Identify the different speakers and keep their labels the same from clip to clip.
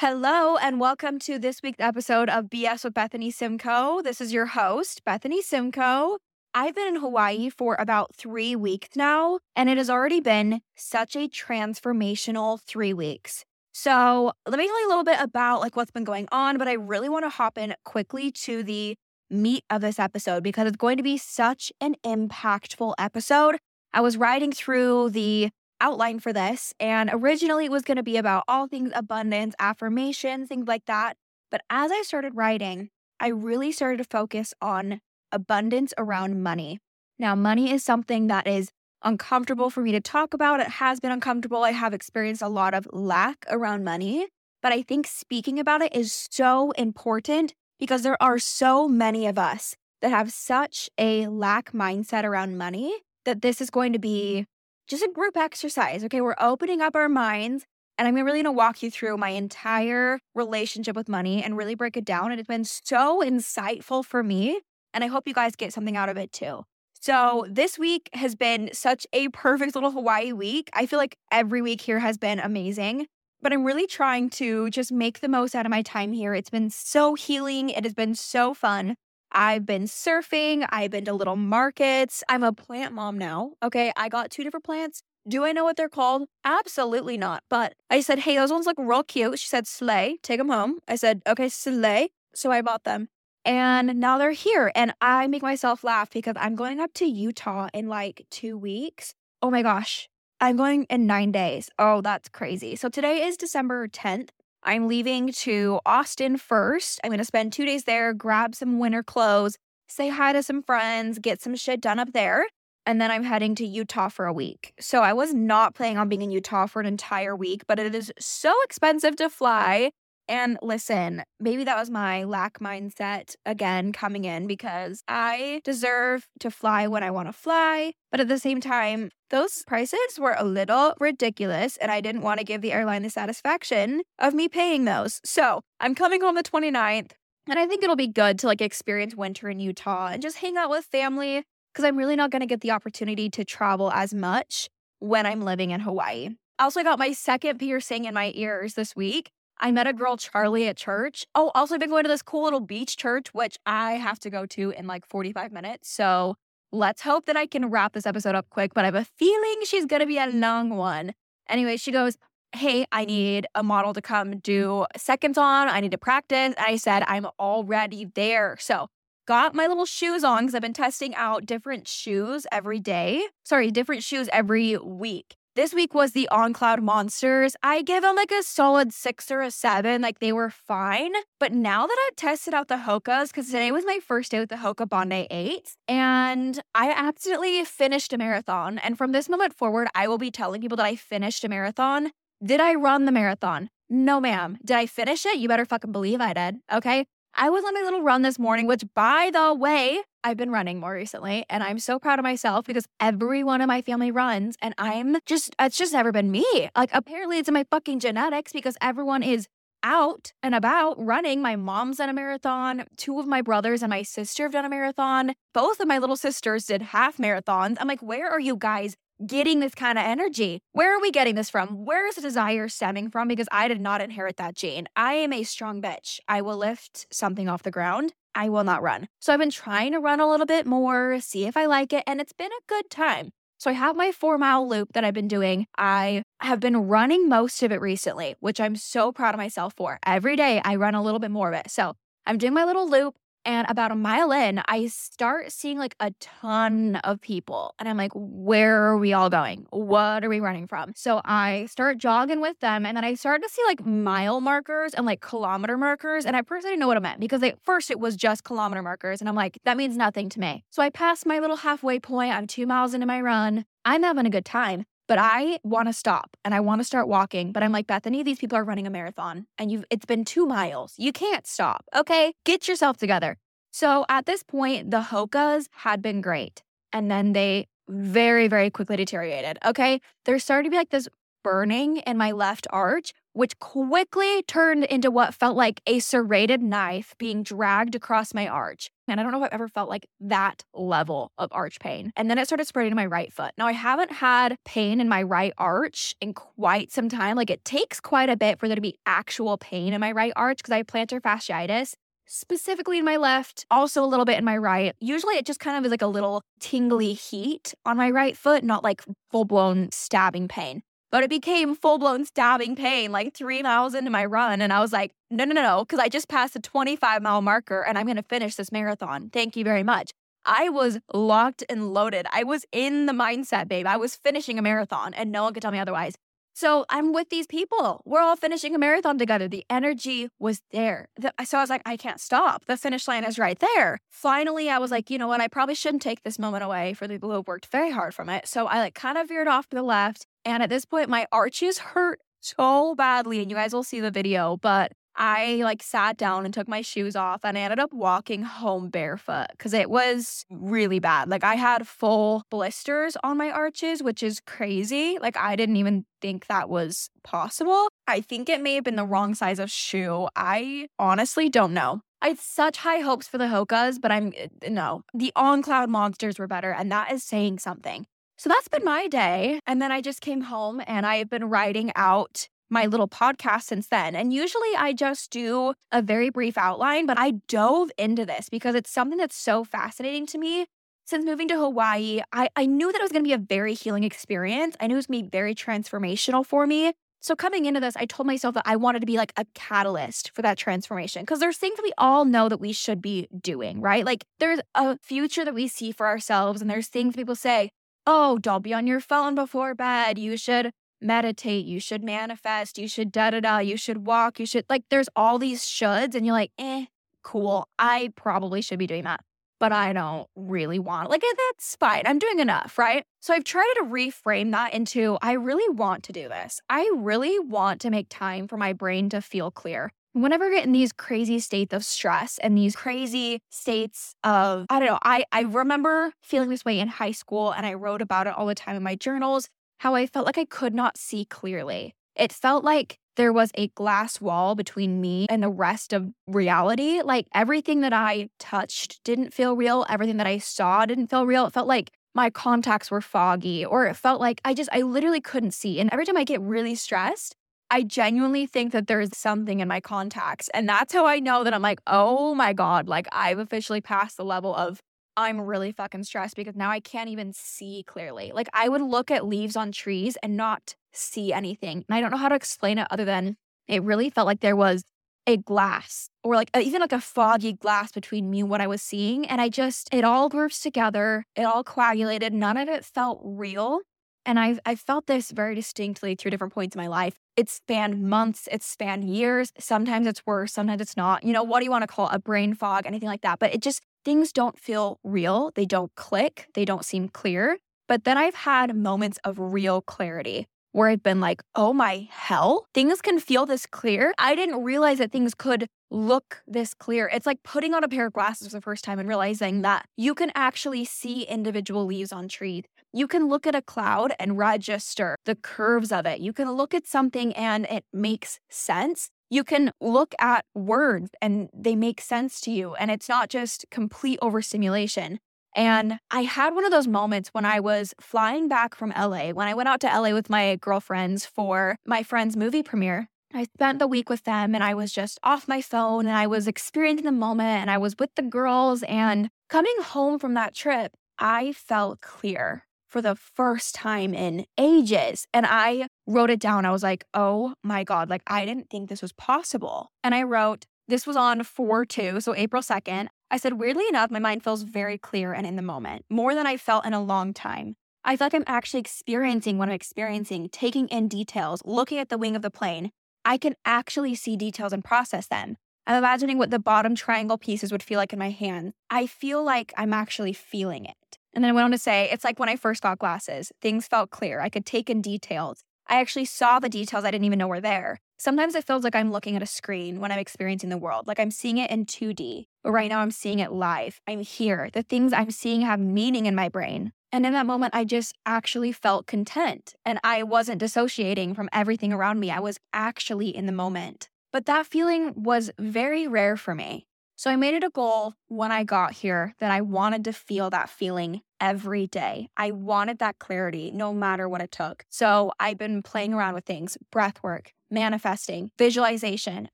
Speaker 1: Hello, and welcome to this week's episode of BS with Bethany Simcoe. This is your host, Bethany Simcoe. I've been in Hawaii for about three weeks now, and it has already been such a transformational three weeks. So let me tell you a little bit about like what's been going on, but I really want to hop in quickly to the meat of this episode because it's going to be such an impactful episode. I was riding through the outline for this. And originally it was going to be about all things abundance, affirmation, things like that. But as I started writing, I really started to focus on abundance around money. Now, money is something that is uncomfortable for me to talk about. It has been uncomfortable. I have experienced a lot of lack around money. But I think speaking about it is so important because there are so many of us that have such a lack mindset around money that this is going to be just a group exercise. Okay, we're opening up our minds. And I'm really gonna walk you through my entire relationship with money and really break it down. And it's been so insightful for me. And I hope you guys get something out of it too. So, this week has been such a perfect little Hawaii week. I feel like every week here has been amazing, but I'm really trying to just make the most out of my time here. It's been so healing, it has been so fun. I've been surfing, I've been to little markets. I'm a plant mom now. Okay, I got two different plants. Do I know what they're called? Absolutely not. But I said, hey, those ones look real cute. She said, slay, take them home. I said, okay, slay. So I bought them. And now they're here. And I make myself laugh because I'm going up to Utah in like two weeks. Oh my gosh. I'm going in nine days. Oh, that's crazy. So today is December 10th. I'm leaving to Austin first. I'm going to spend two days there, grab some winter clothes, say hi to some friends, get some shit done up there. And then I'm heading to Utah for a week. So I was not planning on being in Utah for an entire week, but it is so expensive to fly. And listen, maybe that was my lack mindset again coming in because I deserve to fly when I want to fly. But at the same time, those prices were a little ridiculous, and I didn't want to give the airline the satisfaction of me paying those. So I'm coming home the 29th, and I think it'll be good to like experience winter in Utah and just hang out with family because I'm really not going to get the opportunity to travel as much when I'm living in Hawaii. Also, I got my second piercing in my ears this week. I met a girl, Charlie, at church. Oh, also, I've been going to this cool little beach church, which I have to go to in like 45 minutes. So let's hope that I can wrap this episode up quick, but I have a feeling she's going to be a long one. Anyway, she goes, Hey, I need a model to come do seconds on. I need to practice. I said, I'm already there. So got my little shoes on because I've been testing out different shoes every day. Sorry, different shoes every week. This week was the On Cloud Monsters. I give them like a solid six or a seven. Like they were fine. But now that I've tested out the Hokas, because today was my first day with the Hoka Bondi 8, and I absolutely finished a marathon. And from this moment forward, I will be telling people that I finished a marathon. Did I run the marathon? No, ma'am. Did I finish it? You better fucking believe I did. Okay. I was on my little run this morning, which, by the way, I've been running more recently. And I'm so proud of myself because every one of my family runs. And I'm just, it's just never been me. Like, apparently, it's in my fucking genetics because everyone is out and about running. My mom's done a marathon. Two of my brothers and my sister have done a marathon. Both of my little sisters did half marathons. I'm like, where are you guys getting this kind of energy? Where are we getting this from? Where is the desire stemming from? Because I did not inherit that gene. I am a strong bitch. I will lift something off the ground. I will not run. So I've been trying to run a little bit more, see if I like it, and it's been a good time. So I have my four mile loop that I've been doing. I have been running most of it recently, which I'm so proud of myself for. Every day I run a little bit more of it. So I'm doing my little loop. And about a mile in, I start seeing like a ton of people. And I'm like, where are we all going? What are we running from? So I start jogging with them. And then I started to see like mile markers and like kilometer markers. And I first didn't know what it meant because at first it was just kilometer markers. And I'm like, that means nothing to me. So I passed my little halfway point. I'm two miles into my run. I'm having a good time but I want to stop and I want to start walking. But I'm like, Bethany, these people are running a marathon and you've it's been two miles. You can't stop. Okay. Get yourself together. So at this point, the Hokas had been great. And then they very, very quickly deteriorated. Okay. There started to be like this burning in my left arch, which quickly turned into what felt like a serrated knife being dragged across my arch. And I don't know if I've ever felt like that level of arch pain. And then it started spreading to my right foot. Now, I haven't had pain in my right arch in quite some time. Like it takes quite a bit for there to be actual pain in my right arch because I have plantar fasciitis specifically in my left, also a little bit in my right. Usually it just kind of is like a little tingly heat on my right foot, not like full blown stabbing pain. But it became full blown stabbing pain like three miles into my run. And I was like, no, no, no, no, because I just passed a 25 mile marker and I'm going to finish this marathon. Thank you very much. I was locked and loaded. I was in the mindset, babe. I was finishing a marathon and no one could tell me otherwise. So I'm with these people. We're all finishing a marathon together. The energy was there. So I was like, I can't stop. The finish line is right there. Finally, I was like, you know what? I probably shouldn't take this moment away for the people who worked very hard from it. So I like kind of veered off to the left. And at this point, my arches hurt so badly. And you guys will see the video, but I like sat down and took my shoes off and I ended up walking home barefoot because it was really bad. Like I had full blisters on my arches, which is crazy. Like I didn't even think that was possible. I think it may have been the wrong size of shoe. I honestly don't know. I had such high hopes for the Hokas, but I'm eh, no. The on cloud monsters were better, and that is saying something. So that's been my day. And then I just came home and I've been writing out my little podcast since then. And usually I just do a very brief outline, but I dove into this because it's something that's so fascinating to me. Since moving to Hawaii, I, I knew that it was going to be a very healing experience. I knew it was going to be very transformational for me. So coming into this, I told myself that I wanted to be like a catalyst for that transformation because there's things we all know that we should be doing, right? Like there's a future that we see for ourselves, and there's things people say, oh, don't be on your phone before bed. You should meditate, you should manifest, you should da da da, you should walk, you should like there's all these shoulds, and you're like, eh, cool. I probably should be doing that. But I don't really want like that's fine. I'm doing enough, right? So I've tried to reframe that into I really want to do this. I really want to make time for my brain to feel clear. Whenever I get in these crazy states of stress and these crazy states of, I don't know, I, I remember feeling this way in high school and I wrote about it all the time in my journals how I felt like I could not see clearly. It felt like there was a glass wall between me and the rest of reality. Like everything that I touched didn't feel real. Everything that I saw didn't feel real. It felt like my contacts were foggy, or it felt like I just, I literally couldn't see. And every time I get really stressed, I genuinely think that there's something in my contacts. And that's how I know that I'm like, oh my God, like I've officially passed the level of I'm really fucking stressed because now I can't even see clearly. Like I would look at leaves on trees and not see anything. And I don't know how to explain it other than it really felt like there was a glass or like even like a foggy glass between me and what I was seeing. And I just, it all groups together, it all coagulated. None of it felt real. And I've, I felt this very distinctly through different points in my life. It spanned months, it spanned years. Sometimes it's worse, sometimes it's not. You know, what do you want to call it? a brain fog, anything like that? But it just things don't feel real. They don't click. They don't seem clear. But then I've had moments of real clarity where I've been like, oh my hell, things can feel this clear. I didn't realize that things could look this clear. It's like putting on a pair of glasses for the first time and realizing that you can actually see individual leaves on trees. You can look at a cloud and register the curves of it. You can look at something and it makes sense. You can look at words and they make sense to you. And it's not just complete overstimulation. Mm-hmm. And I had one of those moments when I was flying back from LA, when I went out to LA with my girlfriends for my friend's movie premiere. I spent the week with them and I was just off my phone and I was experiencing the moment and I was with the girls. And coming home from that trip, I felt clear for the first time in ages. And I wrote it down. I was like, oh my God, like I didn't think this was possible. And I wrote, this was on 4 2, so April 2nd. I said, weirdly enough, my mind feels very clear and in the moment, more than I felt in a long time. I feel like I'm actually experiencing what I'm experiencing, taking in details, looking at the wing of the plane. I can actually see details and process them. I'm imagining what the bottom triangle pieces would feel like in my hand. I feel like I'm actually feeling it. And then I went on to say, it's like when I first got glasses, things felt clear. I could take in details. I actually saw the details I didn't even know were there. Sometimes it feels like I'm looking at a screen when I'm experiencing the world, like I'm seeing it in 2D. But right now I'm seeing it live. I'm here. The things I'm seeing have meaning in my brain. And in that moment, I just actually felt content and I wasn't dissociating from everything around me. I was actually in the moment. But that feeling was very rare for me. So I made it a goal when I got here that I wanted to feel that feeling every day. I wanted that clarity no matter what it took. So I've been playing around with things breath work, manifesting, visualization,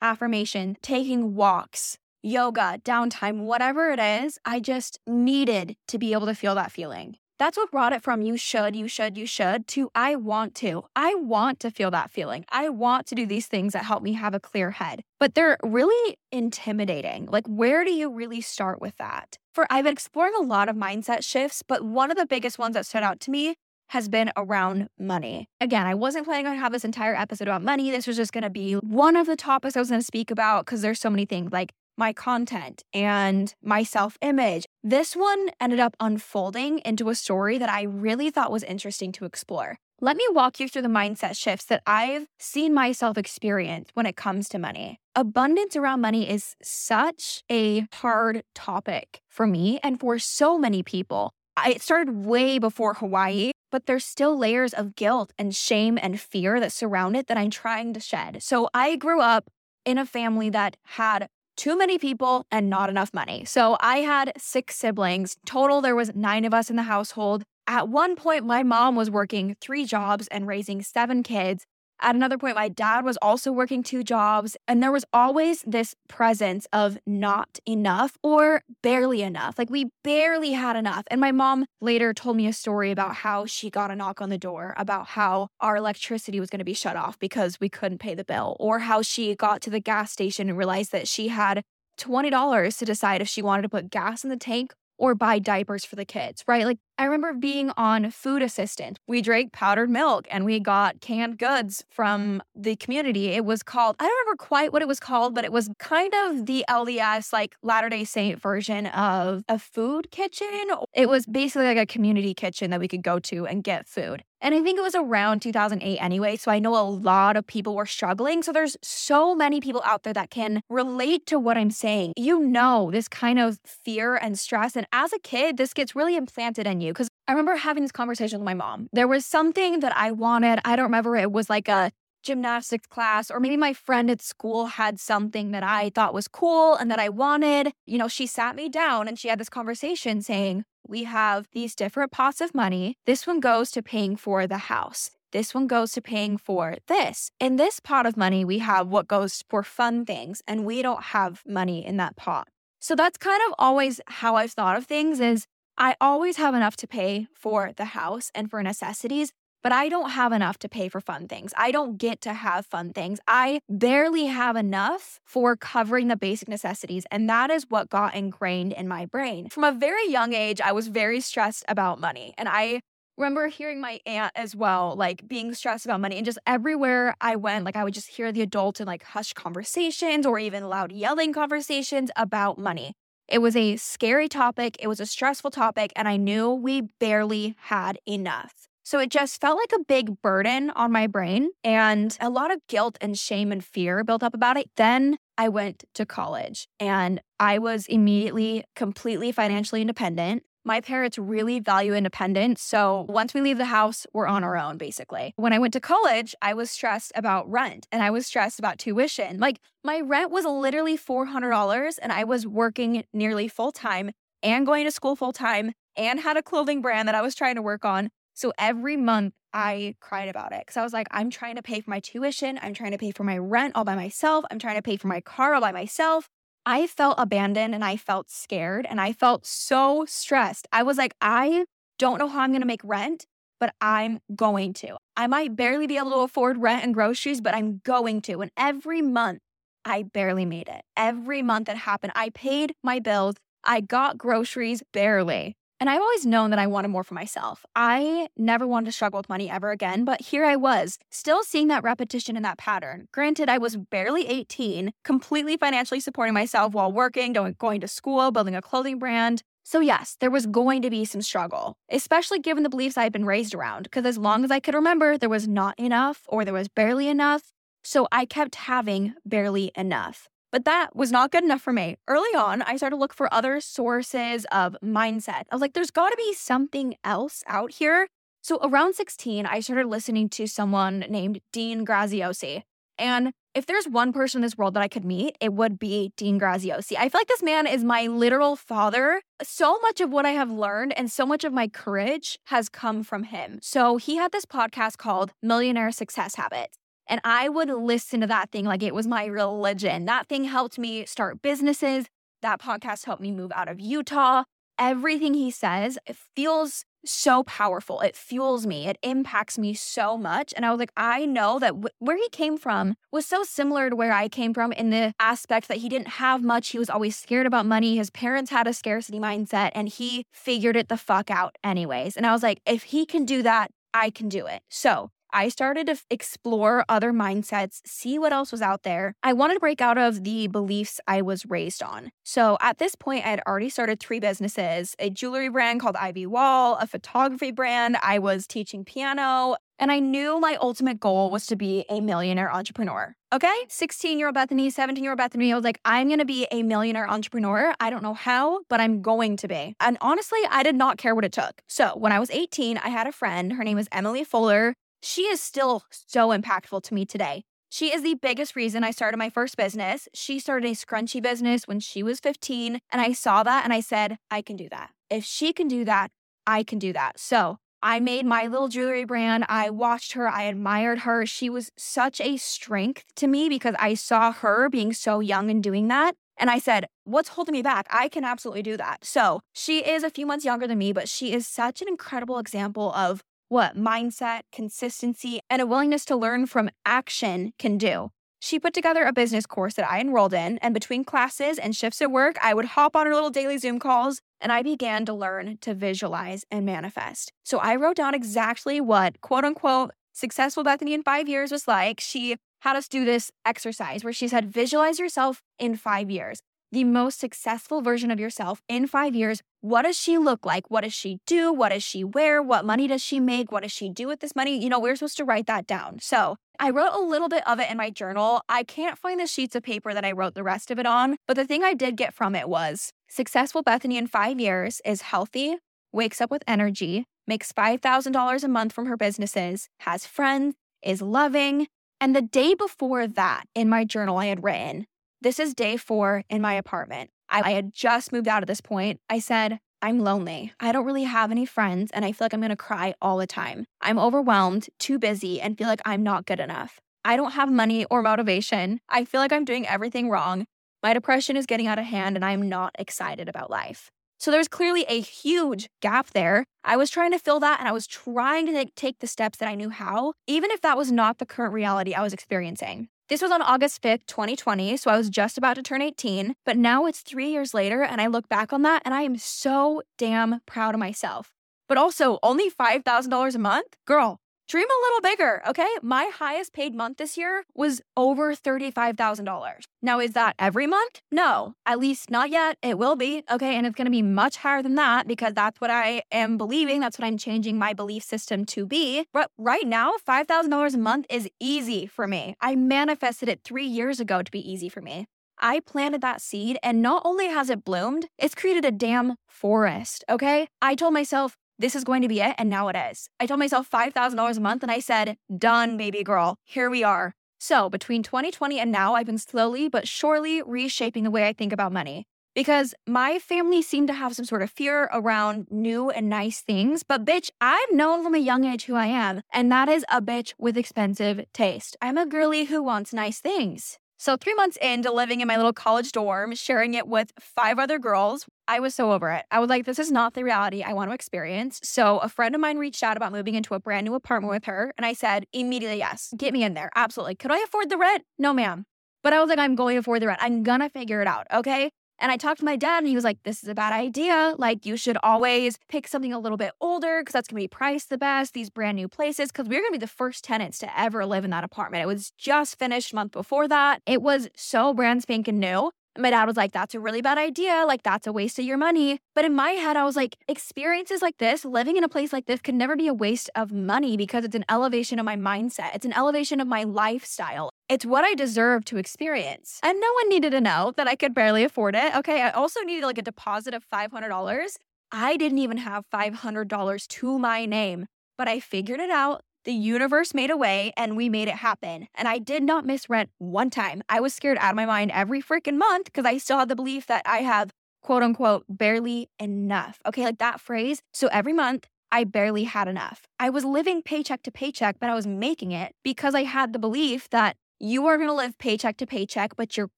Speaker 1: affirmation, taking walks, yoga, downtime, whatever it is. I just needed to be able to feel that feeling. That's what brought it from you should, you should, you should to I want to. I want to feel that feeling. I want to do these things that help me have a clear head. But they're really intimidating. Like, where do you really start with that? For I've been exploring a lot of mindset shifts, but one of the biggest ones that stood out to me has been around money. Again, I wasn't planning on have this entire episode about money. This was just going to be one of the topics I was going to speak about because there's so many things like my content and my self image. This one ended up unfolding into a story that I really thought was interesting to explore. Let me walk you through the mindset shifts that I've seen myself experience when it comes to money. Abundance around money is such a hard topic for me and for so many people. It started way before Hawaii, but there's still layers of guilt and shame and fear that surround it that I'm trying to shed. So I grew up in a family that had too many people and not enough money. So I had six siblings. Total, there was nine of us in the household. At one point, my mom was working three jobs and raising seven kids. At another point, my dad was also working two jobs, and there was always this presence of not enough or barely enough. Like we barely had enough. And my mom later told me a story about how she got a knock on the door about how our electricity was going to be shut off because we couldn't pay the bill, or how she got to the gas station and realized that she had $20 to decide if she wanted to put gas in the tank or buy diapers for the kids, right? Like I remember being on food assistant. We drank powdered milk and we got canned goods from the community. It was called, I don't remember quite what it was called, but it was kind of the LDS, like Latter day Saint version of a food kitchen. It was basically like a community kitchen that we could go to and get food. And I think it was around 2008 anyway. So I know a lot of people were struggling. So there's so many people out there that can relate to what I'm saying. You know, this kind of fear and stress. And as a kid, this gets really implanted in you. Cause I remember having this conversation with my mom. There was something that I wanted. I don't remember. It was like a gymnastics class, or maybe my friend at school had something that I thought was cool and that I wanted. You know, she sat me down and she had this conversation saying, we have these different pots of money. This one goes to paying for the house. This one goes to paying for this. In this pot of money, we have what goes for fun things, and we don't have money in that pot. So that's kind of always how I've thought of things is I always have enough to pay for the house and for necessities, but I don't have enough to pay for fun things. I don't get to have fun things. I barely have enough for covering the basic necessities. And that is what got ingrained in my brain. From a very young age, I was very stressed about money. And I remember hearing my aunt as well, like being stressed about money. And just everywhere I went, like I would just hear the adults in like hushed conversations or even loud yelling conversations about money. It was a scary topic, it was a stressful topic, and I knew we barely had enough. So it just felt like a big burden on my brain and a lot of guilt and shame and fear built up about it. Then I went to college and I was immediately completely financially independent. My parents really value independence. So once we leave the house, we're on our own, basically. When I went to college, I was stressed about rent and I was stressed about tuition. Like my rent was literally $400 and I was working nearly full time and going to school full time and had a clothing brand that I was trying to work on. So every month I cried about it because I was like, I'm trying to pay for my tuition. I'm trying to pay for my rent all by myself. I'm trying to pay for my car all by myself. I felt abandoned and I felt scared and I felt so stressed. I was like, I don't know how I'm going to make rent, but I'm going to. I might barely be able to afford rent and groceries, but I'm going to. And every month, I barely made it. Every month it happened, I paid my bills. I got groceries barely. And I've always known that I wanted more for myself. I never wanted to struggle with money ever again, but here I was, still seeing that repetition in that pattern. Granted, I was barely 18, completely financially supporting myself while working, going to school, building a clothing brand. So, yes, there was going to be some struggle, especially given the beliefs I had been raised around, because as long as I could remember, there was not enough or there was barely enough. So, I kept having barely enough. But that was not good enough for me. Early on, I started to look for other sources of mindset. I was like, there's got to be something else out here. So around 16, I started listening to someone named Dean Graziosi. And if there's one person in this world that I could meet, it would be Dean Graziosi. I feel like this man is my literal father. So much of what I have learned and so much of my courage has come from him. So he had this podcast called Millionaire Success Habits. And I would listen to that thing like it was my religion. That thing helped me start businesses. That podcast helped me move out of Utah. Everything he says, it feels so powerful. It fuels me. It impacts me so much. And I was like, I know that w- where he came from was so similar to where I came from in the aspect that he didn't have much. He was always scared about money. His parents had a scarcity mindset and he figured it the fuck out, anyways. And I was like, if he can do that, I can do it. So I started to explore other mindsets, see what else was out there. I wanted to break out of the beliefs I was raised on. So at this point, I had already started three businesses a jewelry brand called Ivy Wall, a photography brand. I was teaching piano. And I knew my ultimate goal was to be a millionaire entrepreneur. Okay. 16 year old Bethany, 17 year old Bethany, I was like, I'm going to be a millionaire entrepreneur. I don't know how, but I'm going to be. And honestly, I did not care what it took. So when I was 18, I had a friend. Her name was Emily Fuller. She is still so impactful to me today. She is the biggest reason I started my first business. She started a scrunchie business when she was 15, and I saw that and I said, I can do that. If she can do that, I can do that. So I made my little jewelry brand. I watched her, I admired her. She was such a strength to me because I saw her being so young and doing that. And I said, What's holding me back? I can absolutely do that. So she is a few months younger than me, but she is such an incredible example of what mindset, consistency, and a willingness to learn from action can do. She put together a business course that I enrolled in, and between classes and shifts at work, I would hop on her little daily Zoom calls and I began to learn to visualize and manifest. So I wrote down exactly what quote unquote successful Bethany in five years was like. She had us do this exercise where she said, visualize yourself in five years the most successful version of yourself in five years. What does she look like? What does she do? What does she wear? What money does she make? What does she do with this money? You know, we're supposed to write that down. So I wrote a little bit of it in my journal. I can't find the sheets of paper that I wrote the rest of it on, but the thing I did get from it was successful Bethany in five years is healthy, wakes up with energy, makes $5,000 a month from her businesses, has friends, is loving. And the day before that, in my journal, I had written, this is day four in my apartment. I, I had just moved out at this point. I said, I'm lonely. I don't really have any friends, and I feel like I'm gonna cry all the time. I'm overwhelmed, too busy, and feel like I'm not good enough. I don't have money or motivation. I feel like I'm doing everything wrong. My depression is getting out of hand, and I'm not excited about life. So there's clearly a huge gap there. I was trying to fill that and I was trying to take the steps that I knew how, even if that was not the current reality I was experiencing. This was on August 5th, 2020, so I was just about to turn 18, but now it's three years later, and I look back on that and I am so damn proud of myself. But also, only $5,000 a month? Girl, Dream a little bigger, okay? My highest paid month this year was over $35,000. Now, is that every month? No, at least not yet. It will be, okay? And it's gonna be much higher than that because that's what I am believing. That's what I'm changing my belief system to be. But right now, $5,000 a month is easy for me. I manifested it three years ago to be easy for me. I planted that seed, and not only has it bloomed, it's created a damn forest, okay? I told myself, this is going to be it. And now it is. I told myself $5,000 a month and I said, done, baby girl. Here we are. So between 2020 and now, I've been slowly but surely reshaping the way I think about money. Because my family seemed to have some sort of fear around new and nice things. But bitch, I've known from a young age who I am. And that is a bitch with expensive taste. I'm a girly who wants nice things. So, three months into living in my little college dorm, sharing it with five other girls, I was so over it. I was like, this is not the reality I want to experience. So, a friend of mine reached out about moving into a brand new apartment with her. And I said, immediately, yes, get me in there. Absolutely. Could I afford the rent? No, ma'am. But I was like, I'm going to afford the rent. I'm going to figure it out. Okay. And I talked to my dad and he was like, This is a bad idea. Like, you should always pick something a little bit older because that's going to be priced the best, these brand new places. Because we are going to be the first tenants to ever live in that apartment. It was just finished month before that. It was so brand spanking new. My dad was like, that's a really bad idea. Like, that's a waste of your money. But in my head, I was like, experiences like this, living in a place like this, could never be a waste of money because it's an elevation of my mindset. It's an elevation of my lifestyle. It's what I deserve to experience. And no one needed to know that I could barely afford it. Okay. I also needed like a deposit of $500. I didn't even have $500 to my name, but I figured it out the universe made a way and we made it happen. And I did not miss rent one time. I was scared out of my mind every freaking month because I still had the belief that I have quote unquote barely enough. Okay, like that phrase. So every month, I barely had enough. I was living paycheck to paycheck, but I was making it because I had the belief that you are going to live paycheck to paycheck, but you're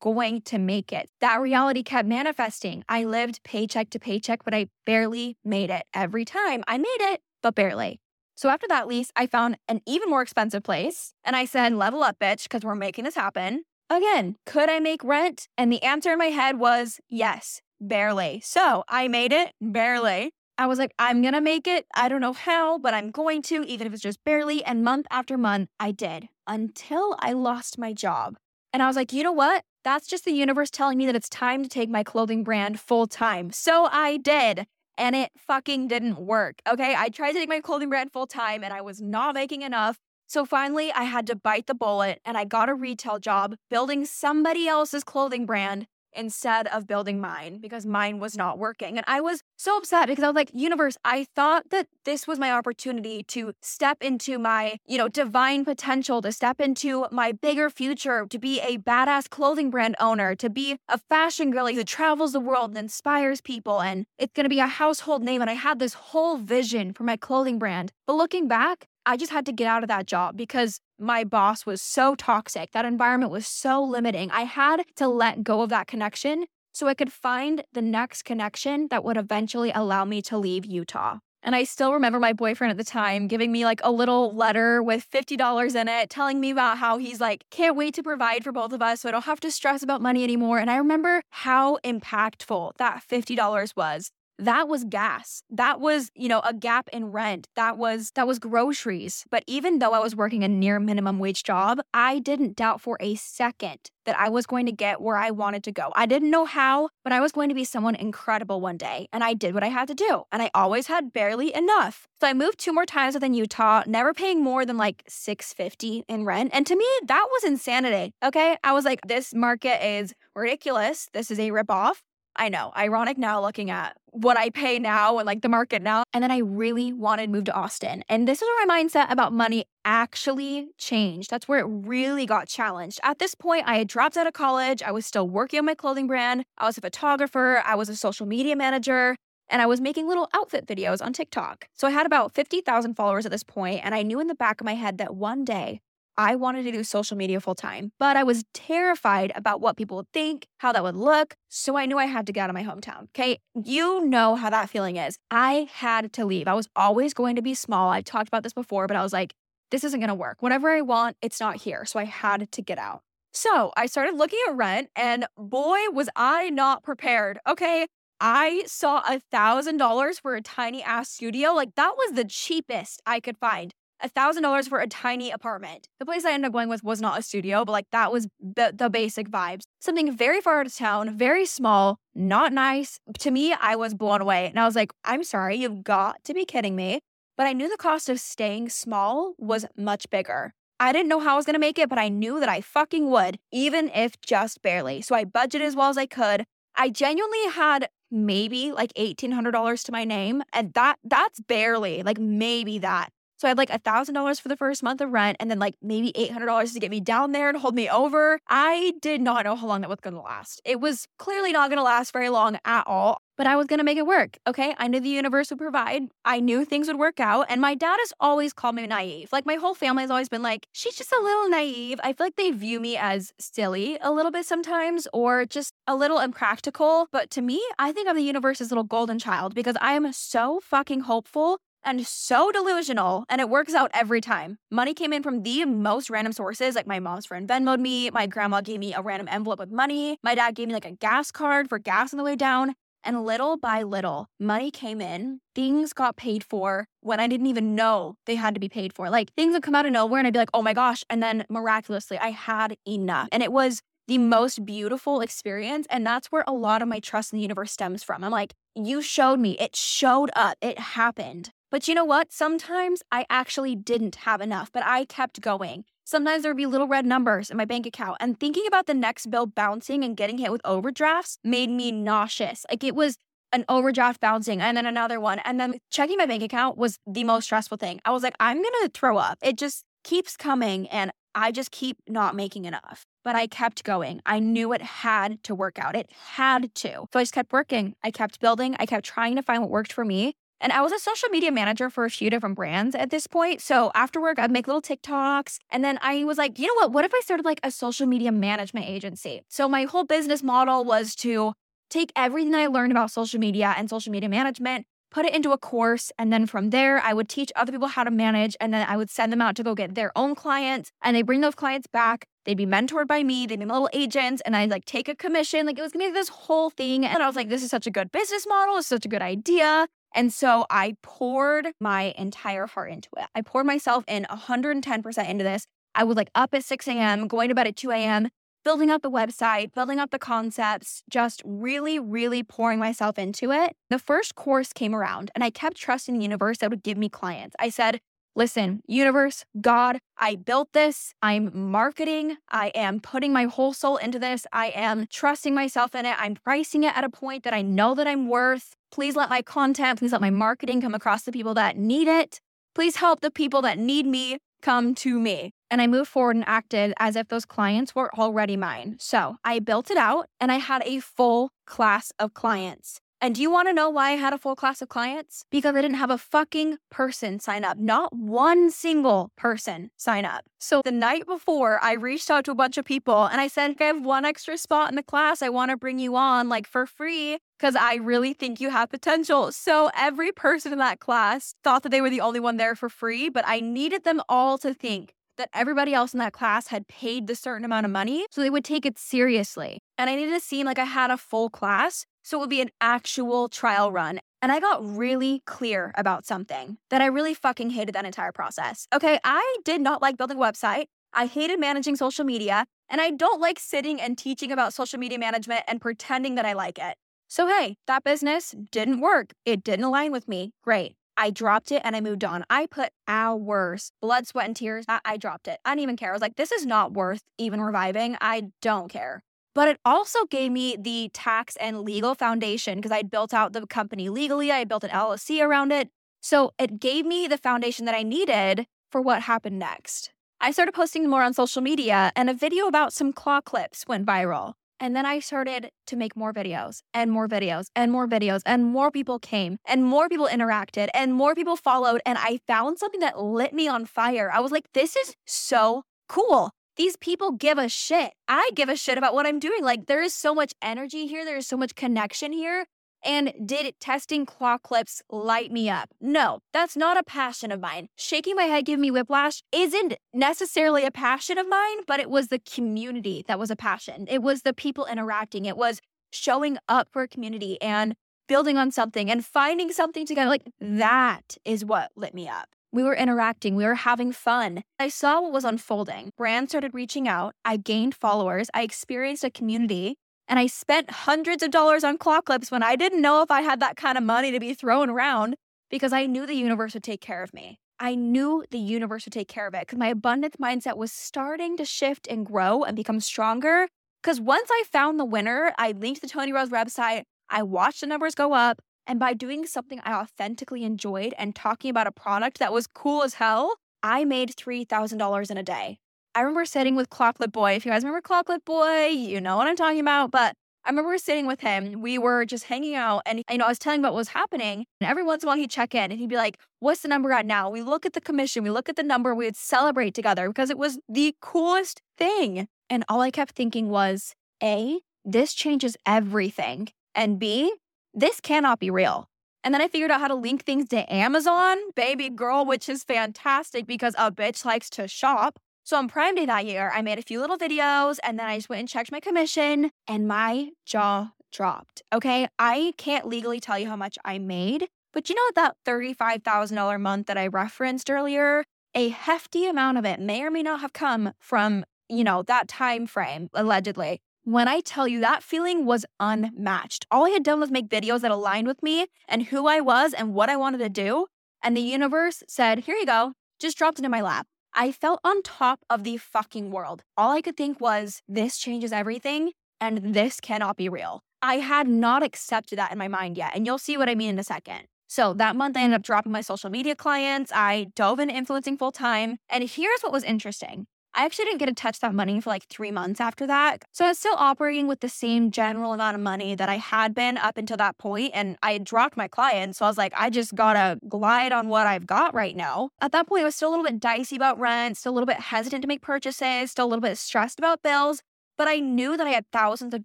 Speaker 1: going to make it. That reality kept manifesting. I lived paycheck to paycheck, but I barely made it every time. I made it, but barely. So after that lease, I found an even more expensive place and I said, level up, bitch, because we're making this happen. Again, could I make rent? And the answer in my head was yes, barely. So I made it barely. I was like, I'm going to make it. I don't know how, but I'm going to, even if it's just barely. And month after month, I did until I lost my job. And I was like, you know what? That's just the universe telling me that it's time to take my clothing brand full time. So I did and it fucking didn't work. Okay. I tried to take my clothing brand full time and I was not making enough. So finally, I had to bite the bullet and I got a retail job building somebody else's clothing brand instead of building mine because mine was not working. And I was so upset because I was like, universe, I thought that this was my opportunity to step into my, you know, divine potential, to step into my bigger future, to be a badass clothing brand owner, to be a fashion girly who travels the world and inspires people. And it's going to be a household name. And I had this whole vision for my clothing brand. But looking back, I just had to get out of that job because my boss was so toxic. That environment was so limiting. I had to let go of that connection so I could find the next connection that would eventually allow me to leave Utah. And I still remember my boyfriend at the time giving me like a little letter with $50 in it, telling me about how he's like, can't wait to provide for both of us so I don't have to stress about money anymore. And I remember how impactful that $50 was that was gas. That was you know a gap in rent. That was that was groceries. But even though i was working a near minimum wage job i didn't doubt for a second that i was going to get where i wanted to go. I didn't know how but i was going to be someone incredible one day and i did what i had to do and i always had barely enough. So i moved two more times within utah never paying more than like 650 in rent and to me that was insanity okay? I was like this market is ridiculous. This is a ripoff I know, ironic now looking at what I pay now and like the market now. And then I really wanted to move to Austin. And this is where my mindset about money actually changed. That's where it really got challenged. At this point, I had dropped out of college. I was still working on my clothing brand. I was a photographer. I was a social media manager. And I was making little outfit videos on TikTok. So I had about 50,000 followers at this point, And I knew in the back of my head that one day I wanted to do social media full time, but I was terrified about what people would think, how that would look. So I knew I had to get out of my hometown. Okay. You know how that feeling is. I had to leave. I was always going to be small. I've talked about this before, but I was like, this isn't going to work. Whatever I want, it's not here. So I had to get out. So I started looking at rent, and boy, was I not prepared. Okay. I saw a thousand dollars for a tiny ass studio. Like that was the cheapest I could find. $1,000 for a tiny apartment. The place I ended up going with was not a studio, but like that was the, the basic vibes. Something very far out of town, very small, not nice. To me, I was blown away. And I was like, I'm sorry, you've got to be kidding me. But I knew the cost of staying small was much bigger. I didn't know how I was going to make it, but I knew that I fucking would, even if just barely. So I budgeted as well as I could. I genuinely had maybe like $1800 to my name and that that's barely like maybe that so I had like a thousand dollars for the first month of rent and then like maybe eight hundred dollars to get me down there and hold me over. I did not know how long that was gonna last. It was clearly not gonna last very long at all. But I was gonna make it work. Okay. I knew the universe would provide. I knew things would work out. And my dad has always called me naive. Like my whole family has always been like, she's just a little naive. I feel like they view me as silly a little bit sometimes or just a little impractical. But to me, I think of the universe as little golden child because I am so fucking hopeful and so delusional, and it works out every time. Money came in from the most random sources, like my mom's friend Venmoed me, my grandma gave me a random envelope with money, my dad gave me like a gas card for gas on the way down. And little by little, money came in. Things got paid for when I didn't even know they had to be paid for. Like things would come out of nowhere and I'd be like, oh my gosh. And then miraculously, I had enough. And it was the most beautiful experience. And that's where a lot of my trust in the universe stems from. I'm like, you showed me, it showed up, it happened. But you know what? Sometimes I actually didn't have enough, but I kept going. Sometimes there'd be little red numbers in my bank account, and thinking about the next bill bouncing and getting hit with overdrafts made me nauseous. Like it was an overdraft bouncing and then another one. And then checking my bank account was the most stressful thing. I was like, I'm going to throw up. It just keeps coming and I just keep not making enough. But I kept going. I knew it had to work out. It had to. So I just kept working. I kept building. I kept trying to find what worked for me. And I was a social media manager for a few different brands at this point. So after work, I'd make little TikToks. And then I was like, you know what? What if I started like a social media management agency? So my whole business model was to take everything I learned about social media and social media management, put it into a course. And then from there, I would teach other people how to manage. And then I would send them out to go get their own clients. And they bring those clients back. They'd be mentored by me. They'd be little agents. And I'd like take a commission. Like it was gonna be this whole thing. And I was like, this is such a good business model. It's such a good idea. And so I poured my entire heart into it. I poured myself in 110% into this. I was like up at 6 a.m., going to bed at 2 a.m., building up the website, building up the concepts, just really, really pouring myself into it. The first course came around and I kept trusting the universe that would give me clients. I said, Listen, universe, God, I built this. I'm marketing. I am putting my whole soul into this. I am trusting myself in it. I'm pricing it at a point that I know that I'm worth. Please let my content, please let my marketing come across the people that need it. Please help the people that need me come to me. And I moved forward and acted as if those clients were already mine. So I built it out and I had a full class of clients. And do you want to know why I had a full class of clients? Because I didn't have a fucking person sign up, not one single person sign up. So the night before, I reached out to a bunch of people and I said, I have one extra spot in the class. I want to bring you on like for free because I really think you have potential. So every person in that class thought that they were the only one there for free, but I needed them all to think that everybody else in that class had paid the certain amount of money so they would take it seriously. And I needed to seem like I had a full class so it would be an actual trial run. And I got really clear about something that I really fucking hated that entire process. Okay, I did not like building a website. I hated managing social media. And I don't like sitting and teaching about social media management and pretending that I like it. So, hey, that business didn't work. It didn't align with me. Great. I dropped it and I moved on. I put hours, blood, sweat, and tears. I, I dropped it. I didn't even care. I was like, this is not worth even reviving. I don't care. But it also gave me the tax and legal foundation because I'd built out the company legally. I built an LLC around it. So it gave me the foundation that I needed for what happened next. I started posting more on social media, and a video about some claw clips went viral. And then I started to make more videos and more videos and more videos, and more people came and more people interacted and more people followed. And I found something that lit me on fire. I was like, this is so cool these people give a shit. I give a shit about what I'm doing. Like there is so much energy here, there is so much connection here. And did testing claw clips light me up? No, that's not a passion of mine. Shaking my head, giving me whiplash isn't necessarily a passion of mine, but it was the community that was a passion. It was the people interacting. It was showing up for a community and building on something and finding something together. Like that is what lit me up. We were interacting, we were having fun. I saw what was unfolding. Brands started reaching out. I gained followers. I experienced a community. And I spent hundreds of dollars on claw clips when I didn't know if I had that kind of money to be thrown around because I knew the universe would take care of me. I knew the universe would take care of it because my abundance mindset was starting to shift and grow and become stronger. Because once I found the winner, I linked the Tony Rose website, I watched the numbers go up, and by doing something I authentically enjoyed and talking about a product that was cool as hell, I made $3,000 in a day. I remember sitting with Clawclip Boy. If you guys remember Clawclip Boy, you know what I'm talking about. But I remember sitting with him. We were just hanging out, and you know, I was telling him about what was happening. And every once in a while, he'd check in and he'd be like, "What's the number at now?" We look at the commission, we look at the number, we would celebrate together because it was the coolest thing. And all I kept thinking was, a, this changes everything, and b, this cannot be real. And then I figured out how to link things to Amazon, baby girl, which is fantastic because a bitch likes to shop. So on Prime Day that year, I made a few little videos and then I just went and checked my commission and my jaw dropped. Okay. I can't legally tell you how much I made, but you know that $35,000 month that I referenced earlier? A hefty amount of it may or may not have come from, you know, that time frame, allegedly. When I tell you that feeling was unmatched. All I had done was make videos that aligned with me and who I was and what I wanted to do. And the universe said, here you go, just dropped into my lap. I felt on top of the fucking world. All I could think was, this changes everything and this cannot be real. I had not accepted that in my mind yet. And you'll see what I mean in a second. So that month, I ended up dropping my social media clients. I dove into influencing full time. And here's what was interesting I actually didn't get to touch that money for like three months after that. So I was still operating with the same general amount of money that I had been up until that point, And I had dropped my clients. So I was like, I just gotta glide on what I've got right now. At that point, I was still a little bit dicey about rent, still a little bit hesitant to make purchases, still a little bit stressed about bills. But I knew that I had thousands of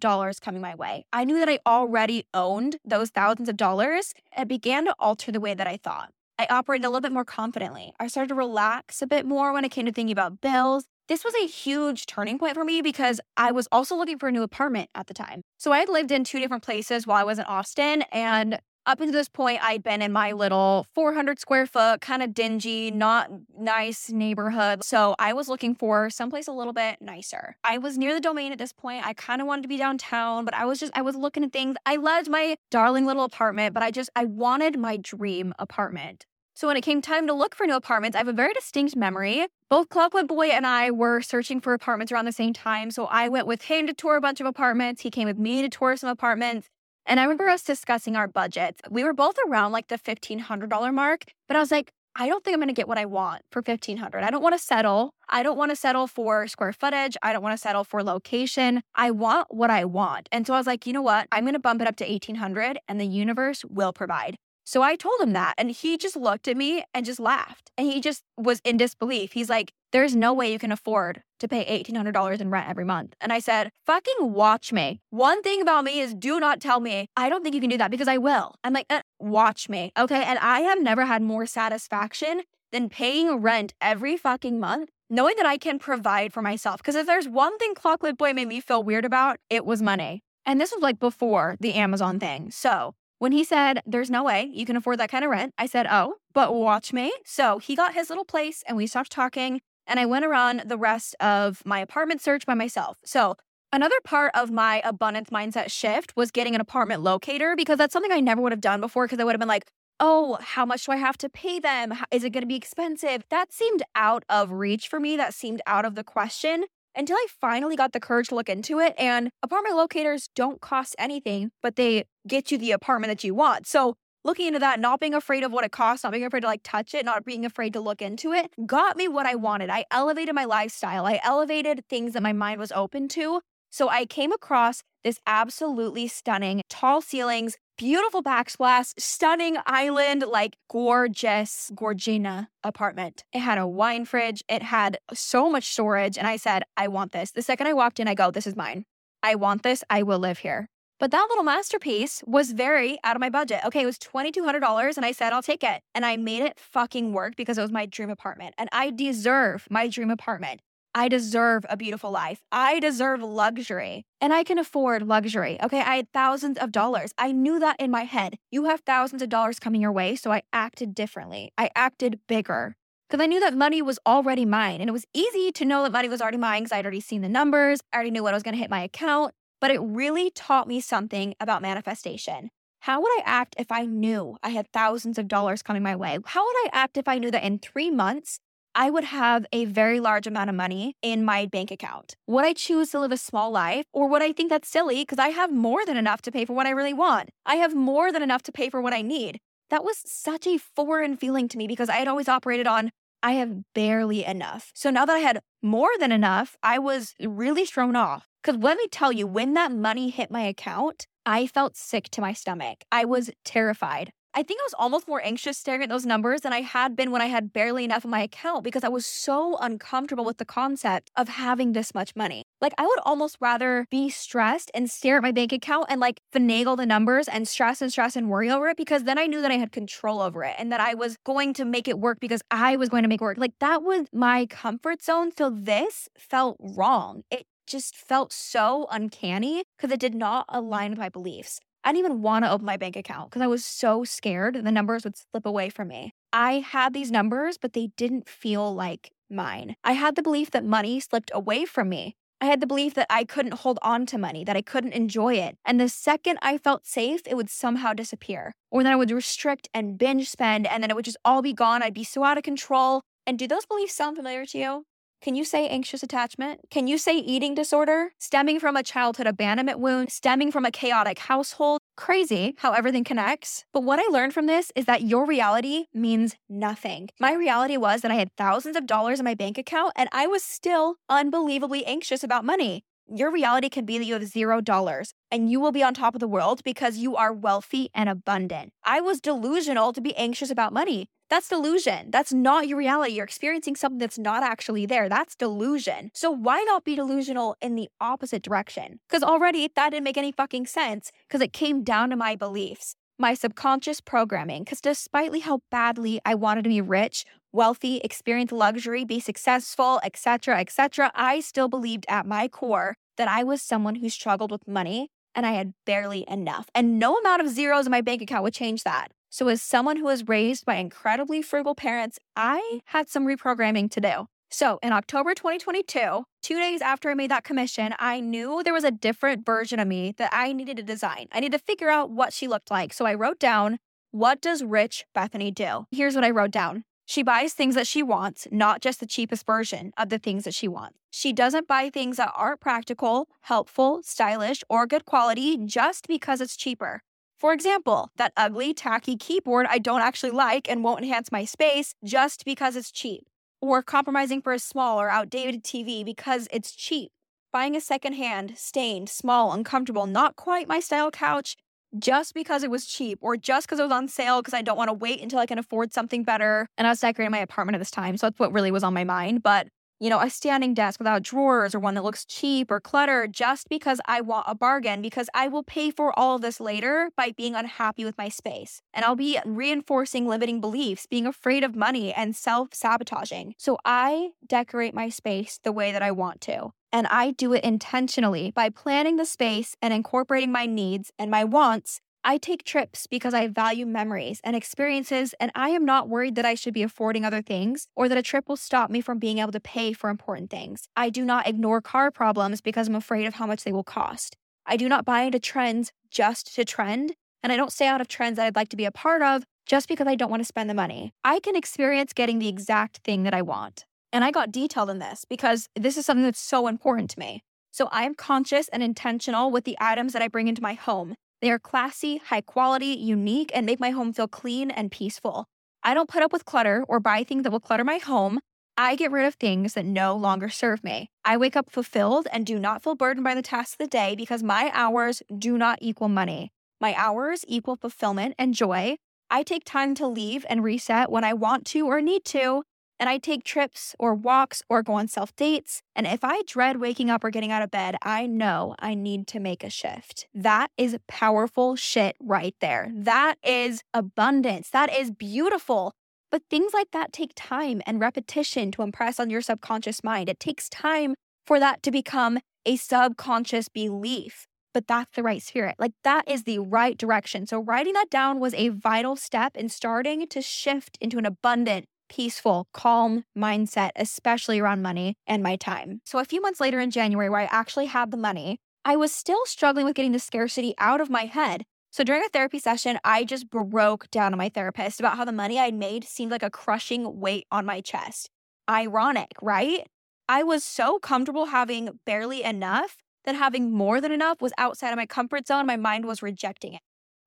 Speaker 1: dollars coming my way. I knew that I already owned those thousands of dollars. It began to alter the way that I thought. I operated a little bit more confidently. I started to relax a bit more when it came to thinking about bills. This was a huge turning point for me because I was also looking for a new apartment at the time. So I had lived in two different places while I was in Austin. And up until this point, I'd been in my little 400 square foot, kind of dingy, not nice neighborhood. So I was looking for someplace a little bit nicer. I was near the domain at this point. I kind of wanted to be downtown, but I was just, I was looking at things. I loved my darling little apartment, but I just, I wanted my dream apartment. So when it came time to look for new apartments, I have a very distinct memory. Both Clockwood Boy and I were searching for apartments around the same time. So I went with him to tour a bunch of apartments. He came with me to tour some apartments. And I remember us discussing our budgets. We were both around like the $1,500 mark, but I was like, I don't think I'm going to get what I want for 1500. I don't want to settle. I don't want to settle for square footage. I don't want to settle for location. I want what I want. And so I was like, you know what? I'm going to bump it up to 1800 and the universe will provide. So I told him that, and he just looked at me and just laughed. And he just was in disbelief. He's like, There's no way you can afford to pay $1,800 in rent every month. And I said, Fucking watch me. One thing about me is do not tell me, I don't think you can do that because I will. I'm like, uh, Watch me. Okay. And I have never had more satisfaction than paying rent every fucking month knowing that I can provide for myself. Because if there's one thing Clockwood Boy made me feel weird about, it was money. And this was like before the Amazon thing. So when he said, There's no way you can afford that kind of rent, I said, Oh, but watch me. So he got his little place and we stopped talking. And I went around the rest of my apartment search by myself. So Another part of my abundance mindset shift was getting an apartment locator because that's something I never would have done before because I would have been like, oh, how much do I have to pay them? Is it going to be expensive? That seemed out of reach for me. That seemed out of the question until I finally got the courage to look into it. And apartment locators don't cost anything, but they get you the apartment that you want. So looking into that, not being afraid of what it costs, not being afraid to like touch it, not being afraid to look into it, got me what I wanted. I elevated my lifestyle. I elevated things that my mind was open to. So I came across this absolutely stunning tall ceilings, beautiful backsplash, stunning island, like gorgeous, gorgina apartment. It had a wine fridge, it had so much storage. And I said, I want this. The second I walked in, I go, This is mine. I want this. I will live here. But that little masterpiece was very out of my budget. Okay, it was $2,200 and I said, I'll take it. And I made it fucking work because it was my dream apartment. And I deserve my dream apartment. I deserve a beautiful life. I deserve luxury and I can afford luxury. Okay. I had thousands of dollars. I knew that in my head. You have thousands of dollars coming your way. So I acted differently. I acted bigger because I knew that money was already mine. And it was easy to know that money was already mine because I'd already seen the numbers. I already knew what was going to hit my account. But it really taught me something about manifestation. How would I act if I knew I had thousands of dollars coming my way? How would I act if I knew that in three months I would have a very large amount of money in my bank account. Would I choose to live a small life or would I think that's silly because I have more than enough to pay for what I really want? I have more than enough to pay for what I need. That was such a foreign feeling to me because I had always operated on I have barely enough. So now that I had more than enough, I was really thrown off. Because let me tell you, when that money hit my account, I felt sick to my stomach. I was terrified. I think I was almost more anxious staring at those numbers than I had been when I had barely enough in my account because I was so uncomfortable with the concept of having this much money. Like, I would almost rather be stressed and stare at my bank account and like finagle the numbers and stress and stress and worry over it because then I knew that I had control over it and that I was going to make it work because I was going to make it work. Like, that was my comfort zone. So, this felt wrong. It just felt so uncanny because it did not mm. align with my beliefs. I didn't even want to open my bank account because I was so scared the numbers would slip away from me. I had these numbers, but they didn't feel like mine. I had the belief that money slipped away from me. I had the belief that I couldn't hold on to money, that I couldn't enjoy it. And the second I felt safe, it would somehow disappear. Or then I would restrict and binge spend, and then it would just all be gone. I'd be so out of control. And do those beliefs sound familiar to you? Can you say anxious attachment? Can you say eating disorder? Stemming from a childhood abandonment wound, stemming from a chaotic household. Crazy how everything connects. But what I learned from this is that your reality means nothing. My reality was that I had thousands of dollars in my bank account and I was still unbelievably anxious about money. Your reality can be that you have zero dollars and you will be on top of the world because you are wealthy and abundant. I was delusional to be anxious about money. That's delusion. That's not your reality. You're experiencing something that's not actually there. That's delusion. So why not be delusional in the opposite direction? Because already that didn't make any fucking sense because it came down to my beliefs, my subconscious programming. Because despite how badly I wanted to be rich, wealthy, experience luxury, be successful, etc., etc., I still believed at my core that I was someone who struggled with money and I had barely enough. And no amount of zeros in my bank account would change that. So, as someone who was raised by incredibly frugal parents, I had some reprogramming to do. So, in October 2022, two days after I made that commission, I knew there was a different version of me that I needed to design. I needed to figure out what she looked like. So, I wrote down, What does rich Bethany do? Here's what I wrote down. She buys things that she wants, not just the cheapest version of the things that she wants. She doesn't buy things that aren't practical, helpful, stylish, or good quality just because it's cheaper. For example, that ugly, tacky keyboard I don't actually like and won't enhance my space just because it's cheap. Or compromising for a small or outdated TV because it's cheap. Buying a secondhand, stained, small, uncomfortable, not quite my style couch just because it was cheap or just because it was on sale because I don't want to wait until I can afford something better. And I was decorating my apartment at this time. So that's what really was on my mind. But you know, a standing desk without drawers or one that looks cheap or cluttered just because I want a bargain, because I will pay for all of this later by being unhappy with my space. And I'll be reinforcing limiting beliefs, being afraid of money, and self sabotaging. So I decorate my space the way that I want to. And I do it intentionally by planning the space and incorporating my needs and my wants I take trips because I value memories and experiences, and I am not worried that I should be affording other things or that a trip will stop me from being able to pay for important things. I do not ignore car problems because I'm afraid of how much they will cost. I do not buy into trends just to trend, and I don't stay out of trends that I'd like to be a part of just because I don't want to spend the money. I can experience getting the exact thing that I want. And I got detailed in this because this is something that's so important to me. So I am conscious and intentional with the items that I bring into my home. They are classy, high quality, unique, and make my home feel clean and peaceful. I don't put up with clutter or buy things that will clutter my home. I get rid of things that no longer serve me. I wake up fulfilled and do not feel burdened by the tasks of the day because my hours do not equal money. My hours equal fulfillment and joy. I take time to leave and reset when I want to or need to, and I take trips or walks or go on self dates. And if I dread waking up or getting out of bed, I know I need to make a shift. That is powerful shit right there. That is abundance. That is beautiful. But things like that take time and repetition to impress on your subconscious mind. It takes time for that to become a subconscious belief. But that's the right spirit. Like that is the right direction. So, writing that down was a vital step in starting to shift into an abundant, peaceful, calm mindset, especially around money and my time. So, a few months later in January, where I actually had the money, I was still struggling with getting the scarcity out of my head. So, during a therapy session, I just broke down to my therapist about how the money I'd made seemed like a crushing weight on my chest. Ironic, right? I was so comfortable having barely enough that having more than enough was outside of my comfort zone. My mind was rejecting it.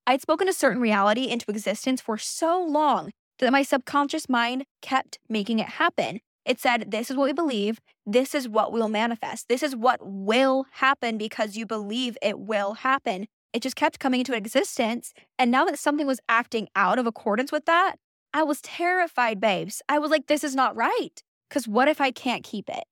Speaker 1: I'd spoken a certain reality into existence for so long that my subconscious mind kept making it happen. It said, This is what we believe. This is what will manifest. This is what will happen because you believe it will happen. It just kept coming into existence. And now that something was acting out of accordance with that, I was terrified, babes. I was like, This is not right. Because what if I can't keep it?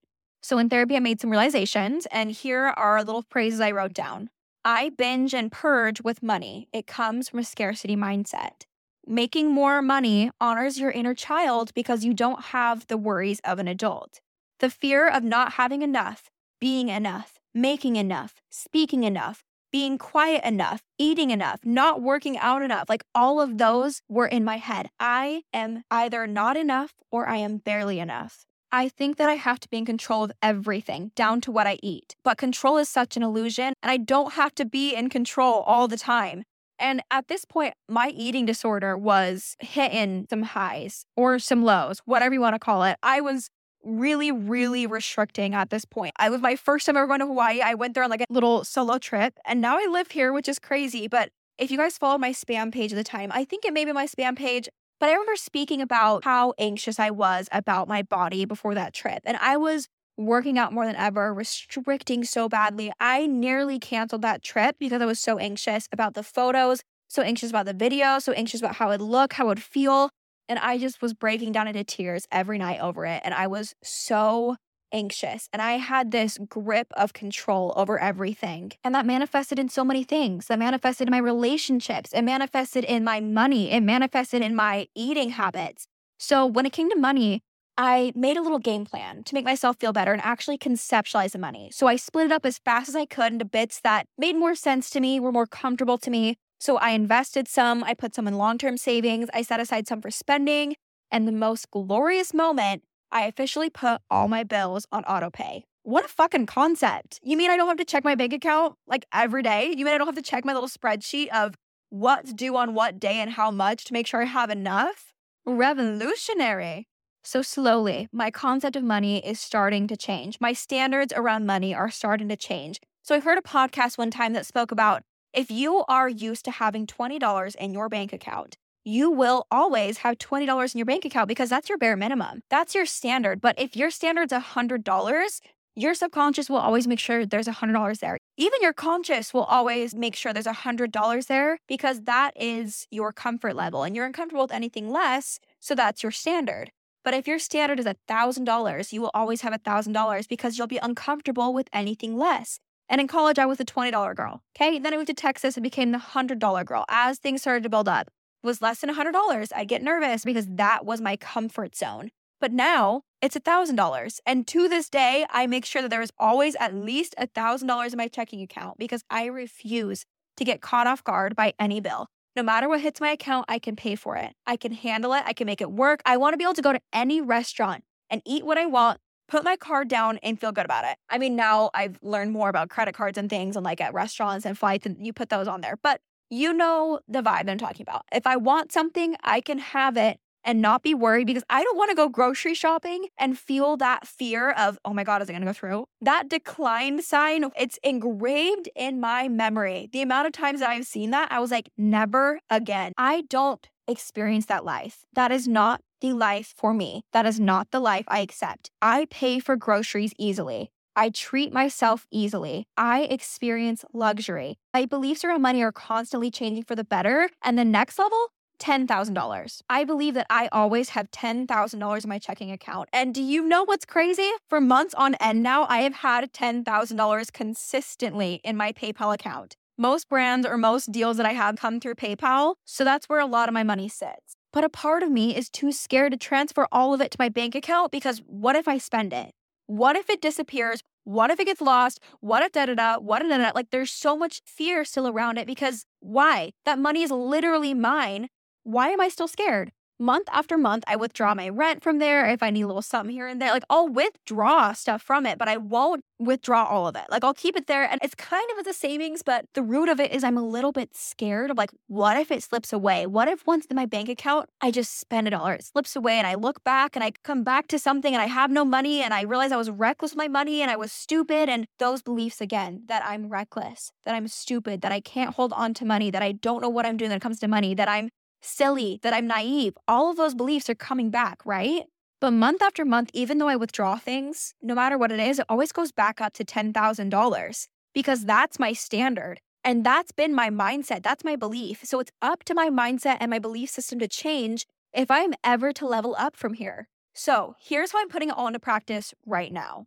Speaker 1: So in therapy, I made some realizations, and here are little phrases I wrote down. I binge and purge with money. It comes from a scarcity mindset. Making more money honors your inner child because you don't have the worries of an adult. The fear of not having enough, being enough, making enough, speaking enough, being quiet enough, eating enough, not working out enough. Like all of those were in my head. I am either not enough or I am barely enough. I think that I have to be in control of everything, down to what I eat. But control is such an illusion, and I don't have to be in control all the time. And at this point, my eating disorder was hitting some highs or some lows, whatever you want to call it. I was really, really restricting at this point. I was my first time ever going to Hawaii. I went there on like a little solo trip and now I live here, which is crazy. But if you guys follow my spam page at the time, I think it may be my spam page, but I remember speaking about how anxious I was about my body before that trip. And I was working out more than ever, restricting so badly. I nearly canceled that trip because I was so anxious about the photos, so anxious about the video, so anxious about how it would look, how it would feel. And I just was breaking down into tears every night over it. And I was so anxious. And I had this grip of control over everything. And that manifested in so many things. That manifested in my relationships. It manifested in my money. It manifested in my eating habits. So when it came to money, I made a little game plan to make myself feel better and actually conceptualize the money. So I split it up as fast as I could into bits that made more sense to me, were more comfortable to me. So I invested some, I put some in long term savings, I set aside some for spending. And the most glorious moment, I officially put all my bills on autopay. What a fucking concept. You mean I don't have to check my bank account like every day? You mean I don't have to check my little spreadsheet of what's due on what day and how much to make sure I have enough? Revolutionary. So, slowly, my concept of money is starting to change. My standards around money are starting to change. So, I heard a podcast one time that spoke about if you are used to having $20 in your bank account, you will always have $20 in your bank account because that's your bare minimum. That's your standard. But if your standard's $100, your subconscious will always make sure there's $100 there. Even your conscious will always make sure there's $100 there because that is your comfort level and you're uncomfortable with anything less. So that's your standard. But if your standard is $1,000, you will always have $1,000 because you'll be uncomfortable with anything less. And in college, I was a $20 girl. Okay. Then I moved to Texas and became the $100 girl. As things started to build up, it was less than $100. I get nervous because that was my comfort zone. But now it's $1,000. And to this day, I make sure that there is always at least $1,000 in my checking account because I refuse to get caught off guard by any bill. No matter what hits my account, I can pay for it. I can handle it. I can make it work. I want to be able to go to any restaurant and eat what I want, put my card down and feel good about it. I mean, now I've learned more about credit cards and things and like at restaurants and flights, and you put those on there. But you know the vibe I'm talking about. If I want something, I can have it and not be worried because I don't want to go grocery shopping and feel that fear of, oh my God, is it going to go through? That decline sign, it's engraved in my memory. The amount of times that I've seen that, I was like, never again. I don't experience that life. That is not the life for me. That is not the life I accept. I pay for groceries easily. I treat myself easily. I experience luxury. My beliefs around money are constantly changing for the better. And the next level, $10,000. I believe that I always have $10,000 in my checking account. And do you know what's crazy? For months on end now, I have had $10,000 consistently in my PayPal account. Most brands or most deals that I have come through PayPal. So that's where a lot of my money sits. But a part of me is too scared to transfer all of it to my bank account because what if I spend it? What if it disappears? What if it gets lost? What if da da da? What if da da? Like there's so much fear still around it because why? That money is literally mine why am I still scared? Month after month, I withdraw my rent from there. If I need a little something here and there, like I'll withdraw stuff from it, but I won't withdraw all of it. Like I'll keep it there and it's kind of as a savings, but the root of it is I'm a little bit scared of like, what if it slips away? What if once in my bank account, I just spend it all or it slips away and I look back and I come back to something and I have no money and I realize I was reckless with my money and I was stupid. And those beliefs again, that I'm reckless, that I'm stupid, that I can't hold on to money, that I don't know what I'm doing when it comes to money, that I'm silly, that I'm naive. All of those beliefs are coming back, right? But month after month, even though I withdraw things, no matter what it is, it always goes back up to $10,000 because that's my standard. And that's been my mindset. That's my belief. So it's up to my mindset and my belief system to change if I'm ever to level up from here. So here's how I'm putting it all into practice right now.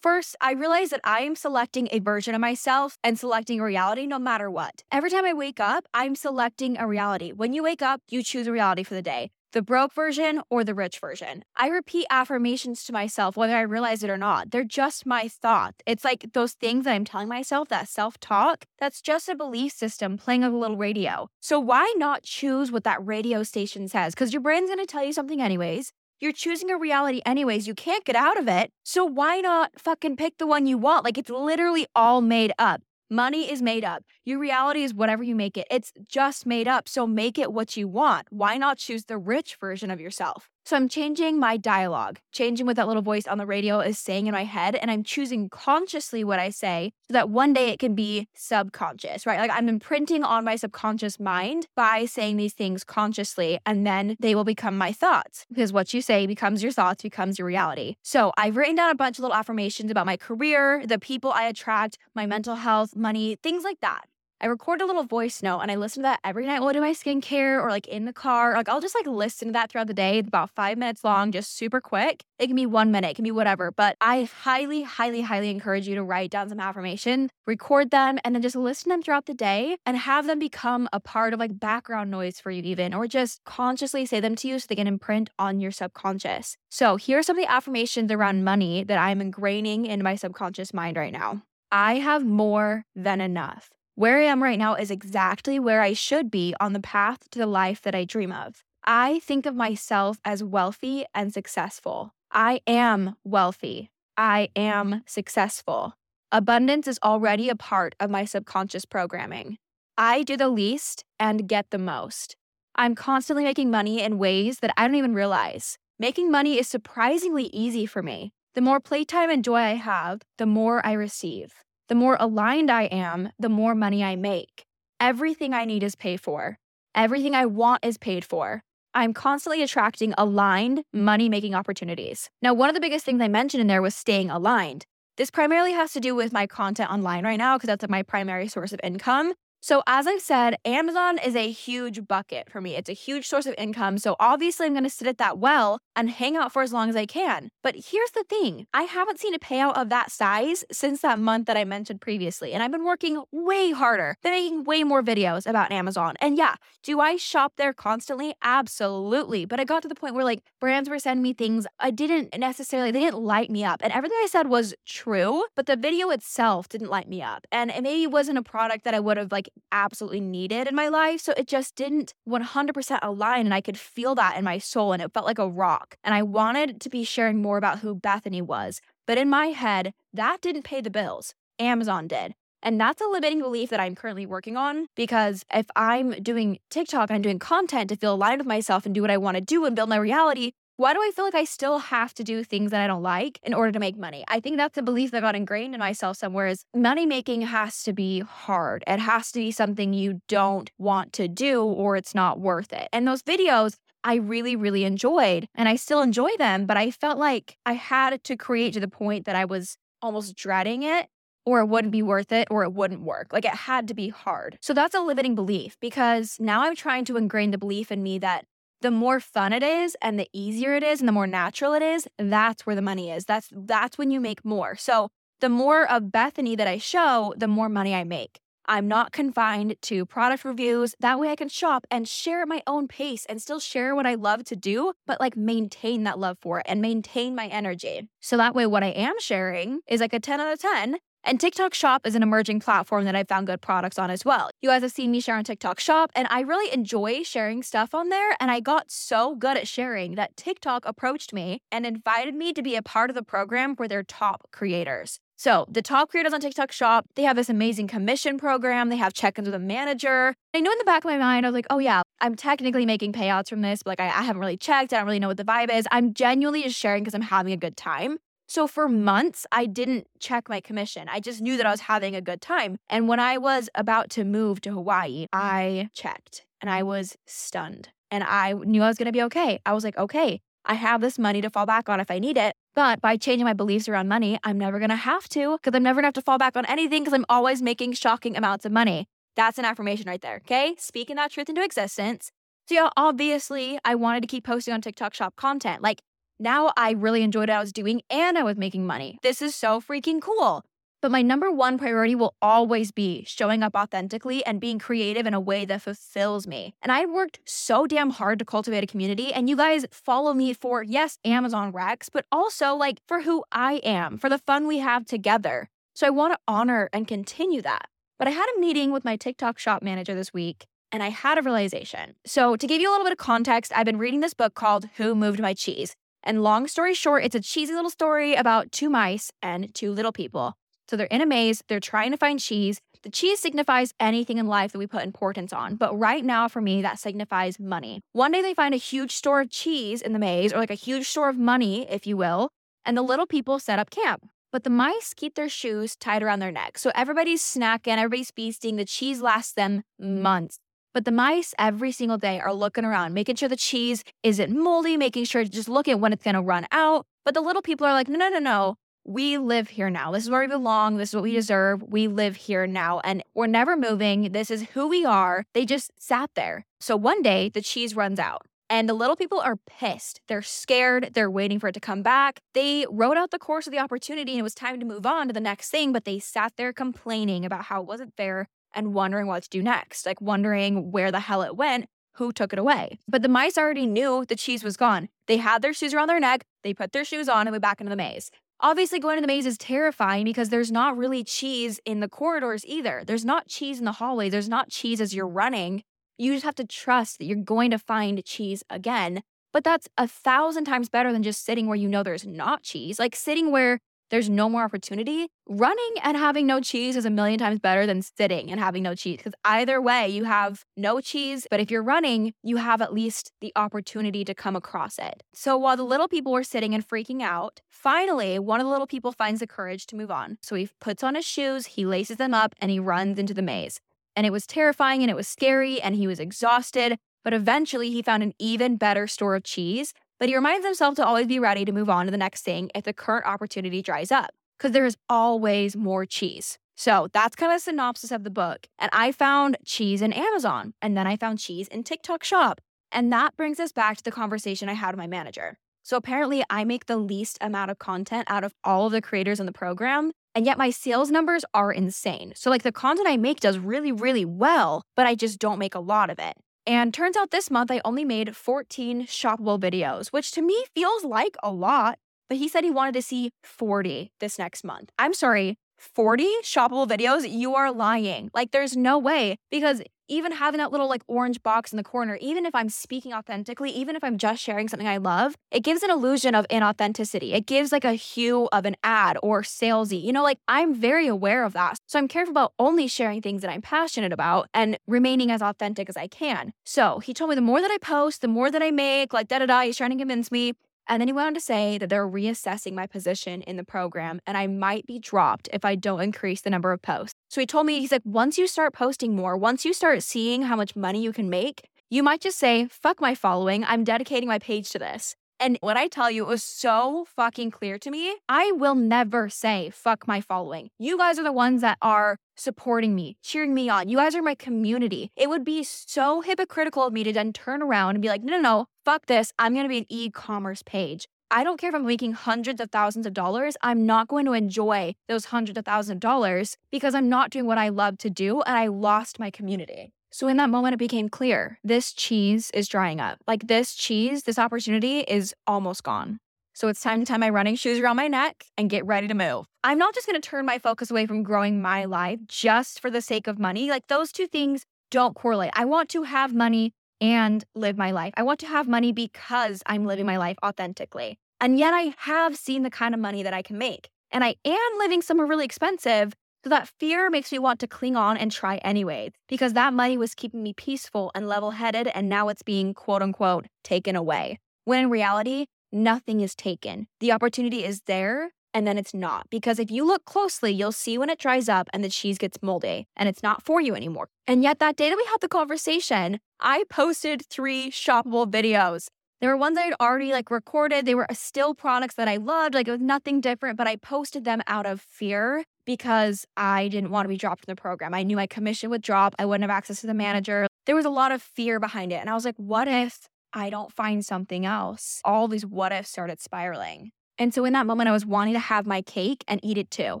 Speaker 1: First, I realize that I am selecting a version of myself and selecting a reality no matter what. Every time I wake up, I'm selecting a reality. When you wake up, you choose a reality for the day the broke version or the rich version. I repeat affirmations to myself, whether I realize it or not. They're just my thought. It's like those things that I'm telling myself, that self talk, that's just a belief system playing a little radio. So why not choose what that radio station says? Because your brain's gonna tell you something anyways. You're choosing a reality anyways. You can't get out of it. So why not fucking pick the one you want? Like it's literally all made up. Money is made up. Your reality is whatever you make it. It's just made up. So make it what you want. Why not choose the rich version of yourself? So I'm changing my dialogue, changing what that little voice on the radio is saying in my head. And I'm choosing consciously what I say so that one day it can be subconscious, right? Like I'm imprinting on my subconscious mind by saying these things consciously, and then they will become my thoughts because what you say becomes your thoughts, becomes your reality. So I've written down a bunch of little affirmations about my career, the people I attract, my mental health, money, things like that. I record a little voice note and I listen to that every night while I do my skincare or like in the car. Like I'll just like listen to that throughout the day, about five minutes long, just super quick. It can be one minute, it can be whatever. But I highly, highly, highly encourage you to write down some affirmation, record them, and then just listen to them throughout the day and have them become a part of like background noise for you, even, or just consciously say them to you so they can imprint on your subconscious. So here are some of the affirmations around money that I'm ingraining in my subconscious mind right now. I have more than enough. Where I am right now is exactly where I should be on the path to the life that I dream of. I think of myself as wealthy and successful. I am wealthy. I am successful. Abundance is already a part of my subconscious programming. I do the least and get the most. I'm constantly making money in ways that I don't even realize. Making money is surprisingly easy for me. The more playtime and joy I have, the more I receive. The more aligned I am, the more money I make. Everything I need is paid for. Everything I want is paid for. I'm constantly attracting aligned money making opportunities. Now, one of the biggest things I mentioned in there was staying aligned. This primarily has to do with my content online right now because that's my primary source of income. So, as I've said, Amazon is a huge bucket for me. It's a huge source of income. So, obviously, I'm going to sit at that well and hang out for as long as I can. But here's the thing I haven't seen a payout of that size since that month that I mentioned previously. And I've been working way harder, been making way more videos about Amazon. And yeah, do I shop there constantly? Absolutely. But I got to the point where like brands were sending me things I didn't necessarily, they didn't light me up. And everything I said was true, but the video itself didn't light me up. And it maybe wasn't a product that I would have like absolutely needed in my life. So it just didn't 100% align. And I could feel that in my soul. And it felt like a rock. And I wanted to be sharing more about who Bethany was. But in my head, that didn't pay the bills. Amazon did. And that's a limiting belief that I'm currently working on because if I'm doing TikTok and I'm doing content to feel aligned with myself and do what I want to do and build my reality, why do I feel like I still have to do things that I don't like in order to make money? I think that's a belief that got ingrained in myself somewhere is money making has to be hard. It has to be something you don't want to do or it's not worth it. And those videos, I really, really enjoyed and I still enjoy them, but I felt like I had to create to the point that I was almost dreading it or it wouldn't be worth it or it wouldn't work. Like it had to be hard. So that's a limiting belief because now I'm trying to ingrain the belief in me that the more fun it is and the easier it is and the more natural it is, that's where the money is. That's that's when you make more. So the more of Bethany that I show, the more money I make. I'm not confined to product reviews. That way I can shop and share at my own pace and still share what I love to do, but like maintain that love for it and maintain my energy. So that way, what I am sharing is like a 10 out of 10 and TikTok Shop is an emerging platform that I found good products on as well. You guys have seen me share on TikTok Shop, and I really enjoy sharing stuff on there. And I got so good at sharing that TikTok approached me and invited me to be a part of the program for their top creators. So, the top creators on TikTok Shop, they have this amazing commission program. They have check ins with a manager. I know in the back of my mind, I was like, oh, yeah, I'm technically making payouts from this, but like I, I haven't really checked. I don't really know what the vibe is. I'm genuinely just sharing because I'm having a good time. So for months, I didn't check my commission. I just knew that I was having a good time. And when I was about to move to Hawaii, I checked and I was stunned. And I knew I was going to be okay. I was like, okay, I have this money to fall back on if I need it. But by changing my beliefs around money, I'm never going to have to because I'm never going to have to fall back on anything because I'm always making shocking amounts of money. That's an affirmation right there. Okay. Speaking that truth into existence. So, yeah, obviously, I wanted to keep posting on TikTok shop content. Like, now I really enjoyed what I was doing and I was making money. This is so freaking cool. But my number one priority will always be showing up authentically and being creative in a way that fulfills me. And I worked so damn hard to cultivate a community. And you guys follow me for, yes, Amazon Rex, but also like for who I am, for the fun we have together. So I want to honor and continue that. But I had a meeting with my TikTok shop manager this week and I had a realization. So, to give you a little bit of context, I've been reading this book called Who Moved My Cheese. And long story short, it's a cheesy little story about two mice and two little people. So they're in a maze, they're trying to find cheese, The cheese signifies anything in life that we put importance on, but right now for me, that signifies money. One day they find a huge store of cheese in the maze, or like a huge store of money, if you will, and the little people set up camp. But the mice keep their shoes tied around their neck. So everybody's snacking, everybody's feasting. The cheese lasts them months. But the mice every single day are looking around, making sure the cheese isn't moldy, making sure to just look at when it's going to run out. But the little people are like, no, no, no, no. We live here now. This is where we belong. This is what we mm-hmm. deserve. We live here now. And we're never moving. This is who we are. They just sat there. So one day the cheese runs out. And the little people are pissed. They're scared. They're waiting for it to come back. They wrote out the course of the opportunity and it was time to move on to the next thing, but they sat there complaining about how it wasn't fair and wondering what to do next, like wondering where the hell it went, who took it away. But the mice already knew the cheese was gone. They had their shoes around their neck, they put their shoes on and went back into the maze. Obviously, going to the maze is terrifying because there's not really cheese in the corridors either. There's not cheese in the hallway. There's not cheese as you're running. You just have to trust that you're going to find cheese again. But that's a thousand times better than just sitting where you know there's not cheese. Like sitting where there's no more opportunity. Running and having no cheese is a million times better than sitting and having no cheese because either way, you have no cheese. But if you're running, you have at least the opportunity to come across it. So while the little people were sitting and freaking out, finally, one of the little people finds the courage to move on. So he puts on his shoes, he laces them up, and he runs into the maze and it was terrifying and it was scary and he was exhausted. But eventually, he found an even better store of cheese. But he reminds himself to always be ready to move on to the next thing if the current opportunity dries up, because there is always more cheese. So that's kind of a synopsis of the book. And I found cheese in Amazon, and then I found cheese in TikTok Shop. And that brings us back to the conversation I had with my manager. So apparently, I make the least amount of content out of all of the creators in the program. And yet my sales numbers are insane. So, like, the content I make does really, really well, but I just don't make a lot of it. And turns out this month I only made 14 shoppable videos, which to me feels like a lot. But he said he wanted to see 40 this next month. I'm sorry, 40 shoppable videos? You are lying. Like, there's no way because even having that little like orange box in the corner, even if I'm speaking authentically, even if I'm just sharing something I love, it gives an illusion of inauthenticity. It gives like a hue of an ad or salesy. You know, like I'm very aware of that. So I'm careful about only sharing things that I'm passionate about and remaining as authentic as I can. So he told me the more that I post, the more that I make, like da da da, he's trying to convince me. And then he went on to say that they're reassessing my position in the program and I might be dropped if I don't increase the number of posts. So he told me, he's like, once you start posting more, once you start seeing how much money you can make, you might just say, fuck my following. I'm dedicating my page to this. And when I tell you, it was so fucking clear to me. I will never say, fuck my following. You guys are the ones that are supporting me, cheering me on. You guys are my community. It would be so hypocritical of me to then turn around and be like, no, no, no, fuck this. I'm going to be an e commerce page. I don't care if I'm making hundreds of thousands of dollars. I'm not going to enjoy those hundreds of thousands of dollars because I'm not doing what I love to do and I lost my community. So in that moment, it became clear this cheese is drying up. Like this cheese, this opportunity is almost gone. So it's time to tie my running shoes around my neck and get ready to move. I'm not just going to turn my focus away from growing my life just for the sake of money. Like those two things don't correlate. I want to have money and live my life. I want to have money because I'm living my life authentically. And yet I have seen the kind of money that I can make. And I am living somewhere really expensive, so that fear makes me want to cling on and try anyway, because that money was keeping me peaceful and level headed, and now it's being quote unquote taken away. When in reality, nothing is taken. The opportunity is there, and then it's not. Because if you look closely, you'll see when it dries up and the cheese gets moldy and it's not for you anymore. And yet, that day that we had the conversation, I posted three shoppable videos. There were ones I had already like recorded. They were uh, still products that I loved. Like it was nothing different, but I posted them out of fear because I didn't want to be dropped from the program. I knew my commission would drop. I wouldn't have access to the manager. There was a lot of fear behind it. And I was like, what if I don't find something else? All these what ifs started spiraling. And so in that moment, I was wanting to have my cake and eat it too.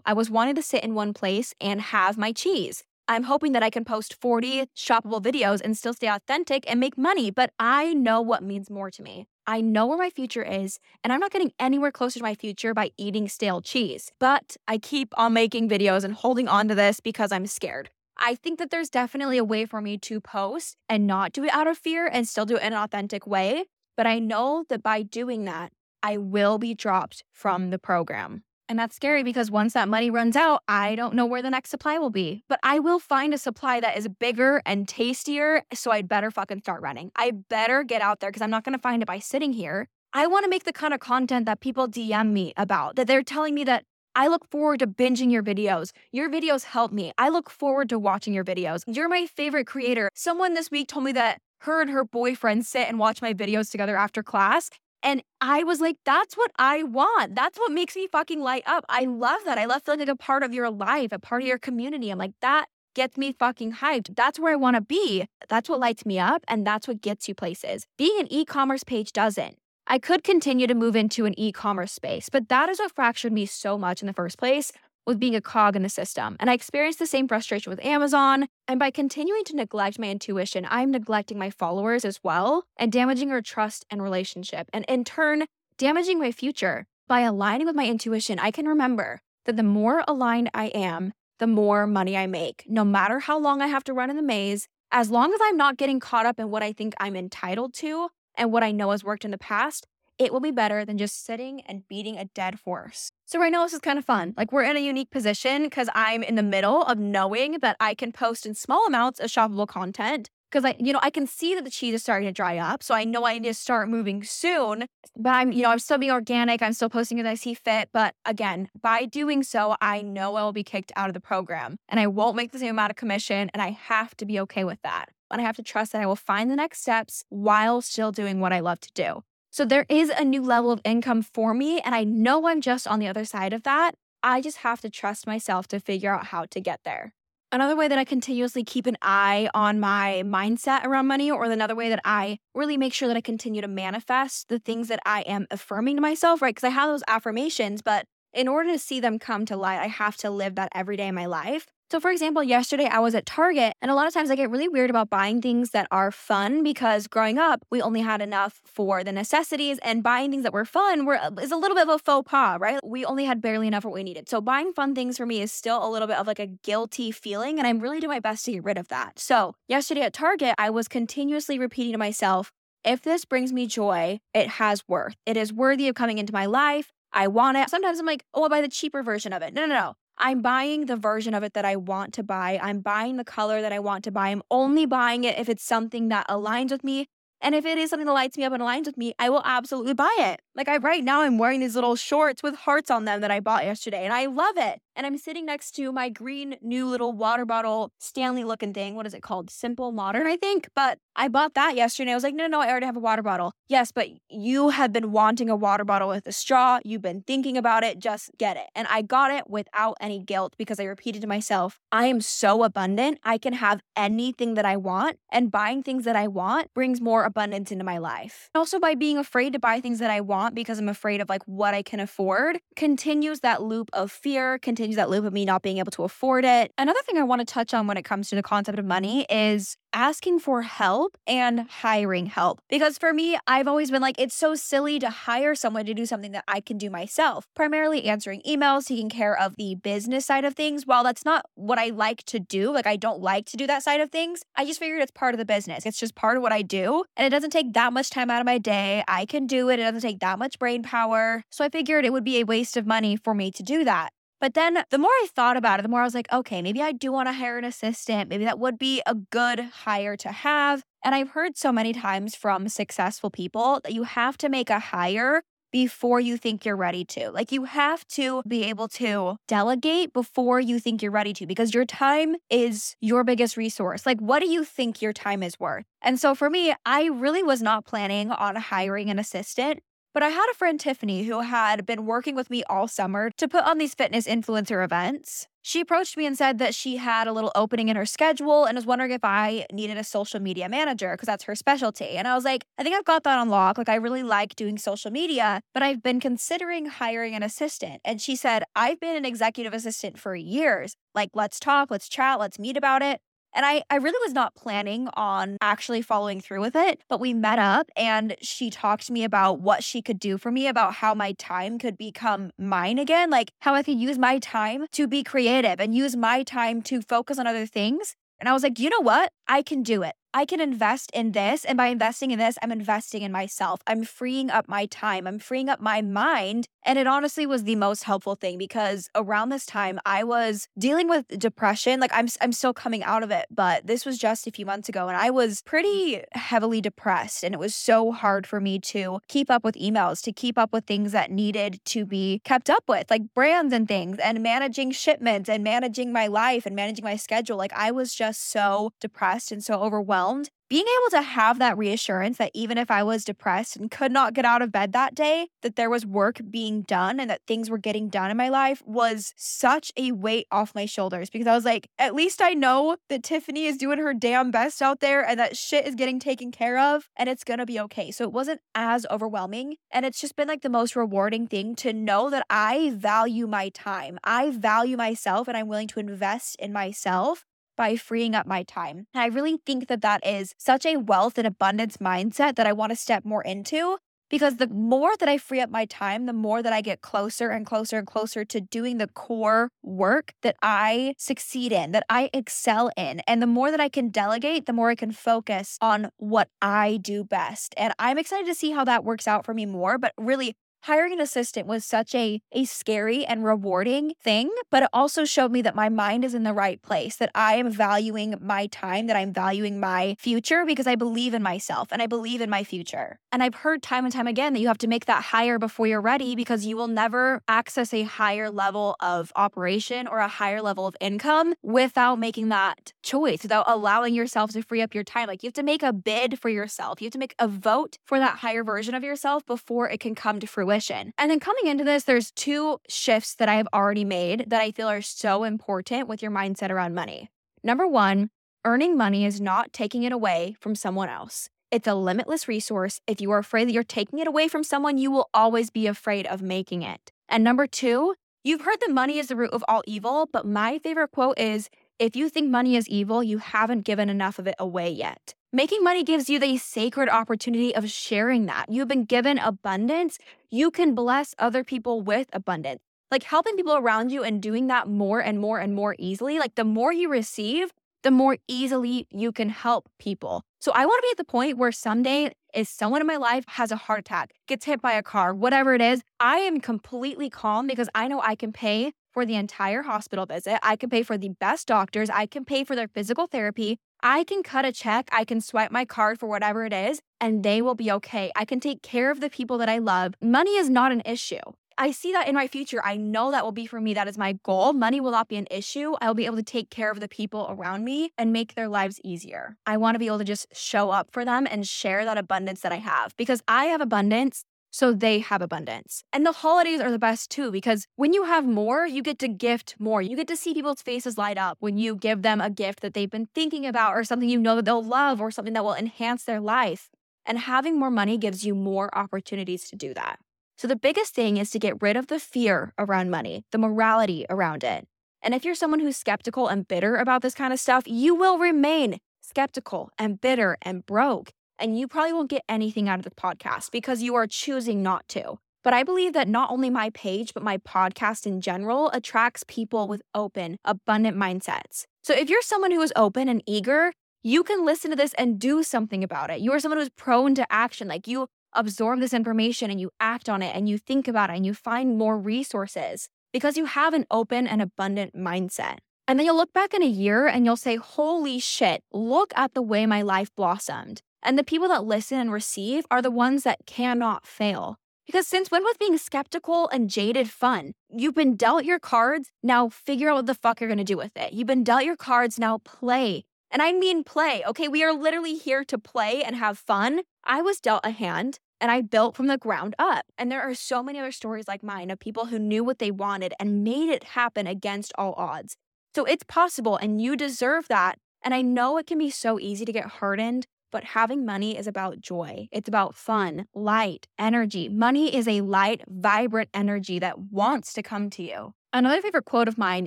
Speaker 1: I was wanting to sit in one place and have my cheese. I'm hoping that I can post 40 shoppable videos and still stay authentic and make money, but I know what means more to me. I know where my future is, and I'm not getting anywhere closer to my future by eating stale cheese. But I keep on making videos and holding on to this because I'm scared. I think that there's definitely a way for me to post and not do it out of fear and still do it in an authentic way. But I know that by doing that, I will be dropped from the program. And that's scary because once that money runs out, I don't know where the next supply will be. But I will find a supply that is bigger and tastier. So I'd better fucking start running. I better get out there because I'm not going to find it by sitting here. I want to make the kind of content that people DM me about, that they're telling me that I look forward to binging your videos. Your videos help me. I look forward to watching your videos. You're my favorite creator. Someone this week told me that her and her boyfriend sit and watch my videos together after class. And I was like, that's what I want. That's what makes me fucking light up. I love that. I love feeling like a part of your life, a part of your community. I'm like, that gets me fucking hyped. That's where I want to be. That's what lights me up. And that's what gets you places. Being an e commerce page doesn't. I could continue to move into an e commerce space, but that is what fractured me so much in the first place with being a cog in the system. And I experienced the same frustration with Amazon. And by continuing to neglect my intuition, I'm neglecting my followers as well and damaging our trust and relationship. And in turn, damaging my future. By aligning with my intuition, I can remember that the more aligned I am, the more money I make, no matter how long I have to run in the maze. As long as I'm not getting caught up in what I think I'm entitled to and what I know has worked in the past, it will be better than just sitting and beating a dead horse. So, right now, this is kind of fun. Like, we're in a unique position because I'm in the middle of knowing that I can post in small amounts of shoppable content. Because I, you know, I can see that the cheese is starting to dry up. So I know I need to start moving soon. But I'm, you know, I'm still being organic. I'm still posting as I see fit. But again, by doing so, I know I will be kicked out of the program and I won't make the same amount of commission. And I have to be okay with that. And I have to trust that I will find the next steps while still doing what I love to do. So there is a new level of income for me. And I know I'm just on the other side of that. I just have to trust myself to figure out how to get there. Another way that I continuously keep an eye on my mindset around money, or another way that I really make sure that I continue to manifest the things that I am affirming to myself, right? Because I have those affirmations, but in order to see them come to light, I have to live that every day in my life. So, for example, yesterday I was at Target, and a lot of times I get really weird about buying things that are fun because growing up, we only had enough for the necessities, and buying things that were fun were, uh, is a little bit of a faux pas, right? We only had barely enough what we needed. So, buying fun things for me is still a little bit of like a guilty feeling, and I'm really doing my best to get rid of that. So, yesterday at Target, I was continuously repeating to myself, if this brings me joy, it has worth. It is worthy of coming into my life. I want it. Sometimes I'm like, oh, I'll buy the cheaper version of it. No, no, no. I'm buying the version of it that I want to buy. I'm buying the color that I want to buy. I'm only buying it if it's something that aligns with me. And if it is something that lights me up and aligns with me, I will absolutely buy it. Like I right now I'm wearing these little shorts with hearts on them that I bought yesterday and I love it. And I'm sitting next to my green new little water bottle Stanley looking thing. What is it called? Simple Modern, I think. But I bought that yesterday. I was like, no, no, no, I already have a water bottle. Yes, but you have been wanting a water bottle with a straw. You've been thinking about it. Just get it. And I got it without any guilt because I repeated to myself, I am so abundant. I can have anything that I want. And buying things that I want brings more abundance into my life. Also, by being afraid to buy things that I want because I'm afraid of like what I can afford continues that loop of fear, continues that loop of me not being able to afford it. Another thing I want to touch on when it comes to the concept of money is asking for help and hiring help. Because for me, I've always been like, it's so silly to hire someone to do something that I can do myself, primarily answering emails, taking care of the business side of things. While that's not what I like to do, like I don't like to do that side of things, I just figured it's part of the business. It's just part of what I do. And it doesn't take that much time out of my day. I can do it. It doesn't take that much brain power. So I figured it would be a waste of money for me to do that. But then the more I thought about it, the more I was like, okay, maybe I do want to hire an assistant. Maybe that would be a good hire to have. And I've heard so many times from successful people that you have to make a hire before you think you're ready to. Like you have to be able to delegate before you think you're ready to because your time is your biggest resource. Like what do you think your time is worth? And so for me, I really was not planning on hiring an assistant. But I had a friend, Tiffany, who had been working with me all summer to put on these fitness influencer events. She approached me and said that she had a little opening in her schedule and was wondering if I needed a social media manager because that's her specialty. And I was like, I think I've got that on lock. Like, I really like doing social media, but I've been considering hiring an assistant. And she said, I've been an executive assistant for years. Like, let's talk, let's chat, let's meet about it. And I, I really was not planning on actually following through with it, but we met up and she talked to me about what she could do for me, about how my time could become mine again, like how I could use my time to be creative and use my time to focus on other things. And I was like, you know what? I can do it. I can invest in this. And by investing in this, I'm investing in myself. I'm freeing up my time. I'm freeing up my mind. And it honestly was the most helpful thing because around this time I was dealing with depression. Like I'm I'm still coming out of it, but this was just a few months ago and I was pretty heavily depressed and it was so hard for me to keep up with emails, to keep up with things that needed to be kept up with, like brands and things and managing shipments and managing my life and managing my schedule. Like I was just so depressed and so overwhelmed being able to have that reassurance that even if I was depressed and could not get out of bed that day, that there was work being done and that things were getting done in my life was such a weight off my shoulders because I was like, at least I know that Tiffany is doing her damn best out there and that shit is getting taken care of and it's gonna be okay. So it wasn't as overwhelming. And it's just been like the most rewarding thing to know that I value my time. I value myself and I'm willing to invest in myself by freeing up my time. And I really think that that is such a wealth and abundance mindset that I want to step more into because the more that I free up my time, the more that I get closer and closer and closer to doing the core work that I succeed in, that I excel in. And the more that I can delegate, the more I can focus on what I do best. And I'm excited to see how that works out for me more. But really, hiring an assistant was such a, a scary and rewarding thing, but it also showed me that my mind is in the right place, that I am valuing my time, that I'm valuing my future because I believe in myself and I believe in my future. And I've heard time and time again that you have to make that hire before you're ready because you will never access a higher level of operation or a higher level of income without making that choice, without allowing yourself to free up your time. Like you have to make a bid for yourself, you have to make a vote for that higher version of yourself before it can come to fruition fruition. And then coming into this, there's two shifts that I have already made that I feel are so important with your mindset around money. Number one, earning money is not taking it away from someone else. It's a limitless resource. If you are afraid that you're taking it away from someone, you will always be afraid of making it. And number two, you've heard that money is the root of all evil, but my favorite quote is if you think money is evil, you haven't given enough of it away yet. Making money gives you the sacred opportunity of sharing that. You've been given abundance. You can bless other people with abundance. Like helping people around you and doing that more and more and more easily. Like the more you receive, the more easily you can help people. So I want to be at the point where someday if someone in my life has a heart attack, gets hit by a car, whatever it is, I am completely calm because I know I can pay for the entire hospital visit. I can pay for the best doctors. I can pay for their physical therapy. I can cut a check, I can swipe my card for whatever it is, and they will be okay. I can take care of the people that I love. Money is not an issue. I see that in my future. I know that will be for me. That is my goal. Money will not be an issue. I will be able to take care of the people around me and make their lives easier. I want to be able to just show up for them and share that abundance that I have because I have abundance so they have abundance. And the holidays are the best too, because when you have more, you get to gift more. You get to see people's faces light up when you give them a gift that they've been thinking about or something you know that they'll love or something that will enhance their life. And having more money gives you more opportunities to do that. So the biggest thing is to get rid of the fear around money, the morality around it. And if you're someone who's skeptical and bitter about this kind of stuff, you will remain skeptical and bitter and broke and you probably won't get anything out of the podcast because you are choosing not to. But I believe that not only my page, but my podcast in general attracts people with open, abundant mindsets. So if you're someone who is open and eager, you can listen to this and do something about it. You are someone who's prone to action. Like you absorb this information and you act on it and you think about it and you find more resources because you have an open and abundant mindset. And then you'll look back in a year and you'll say, Holy shit, look at the way my life blossomed. And the people that listen and receive are the ones that cannot fail. Because since when was being skeptical and jaded fun? You've been dealt your cards, now figure out what the fuck you're gonna do with it. You've been dealt your cards, now play. And I mean play, okay? We are literally here to play and have fun. I was dealt a hand and I built from the ground up. And there are so many other stories like mine of people who knew what they wanted and made it happen against all odds. So it's possible and you deserve that. And I know it can be so easy to get hardened but having money is about joy. It's about fun, light, energy. Money is a light, vibrant energy that wants to come to you. Another favorite quote of mine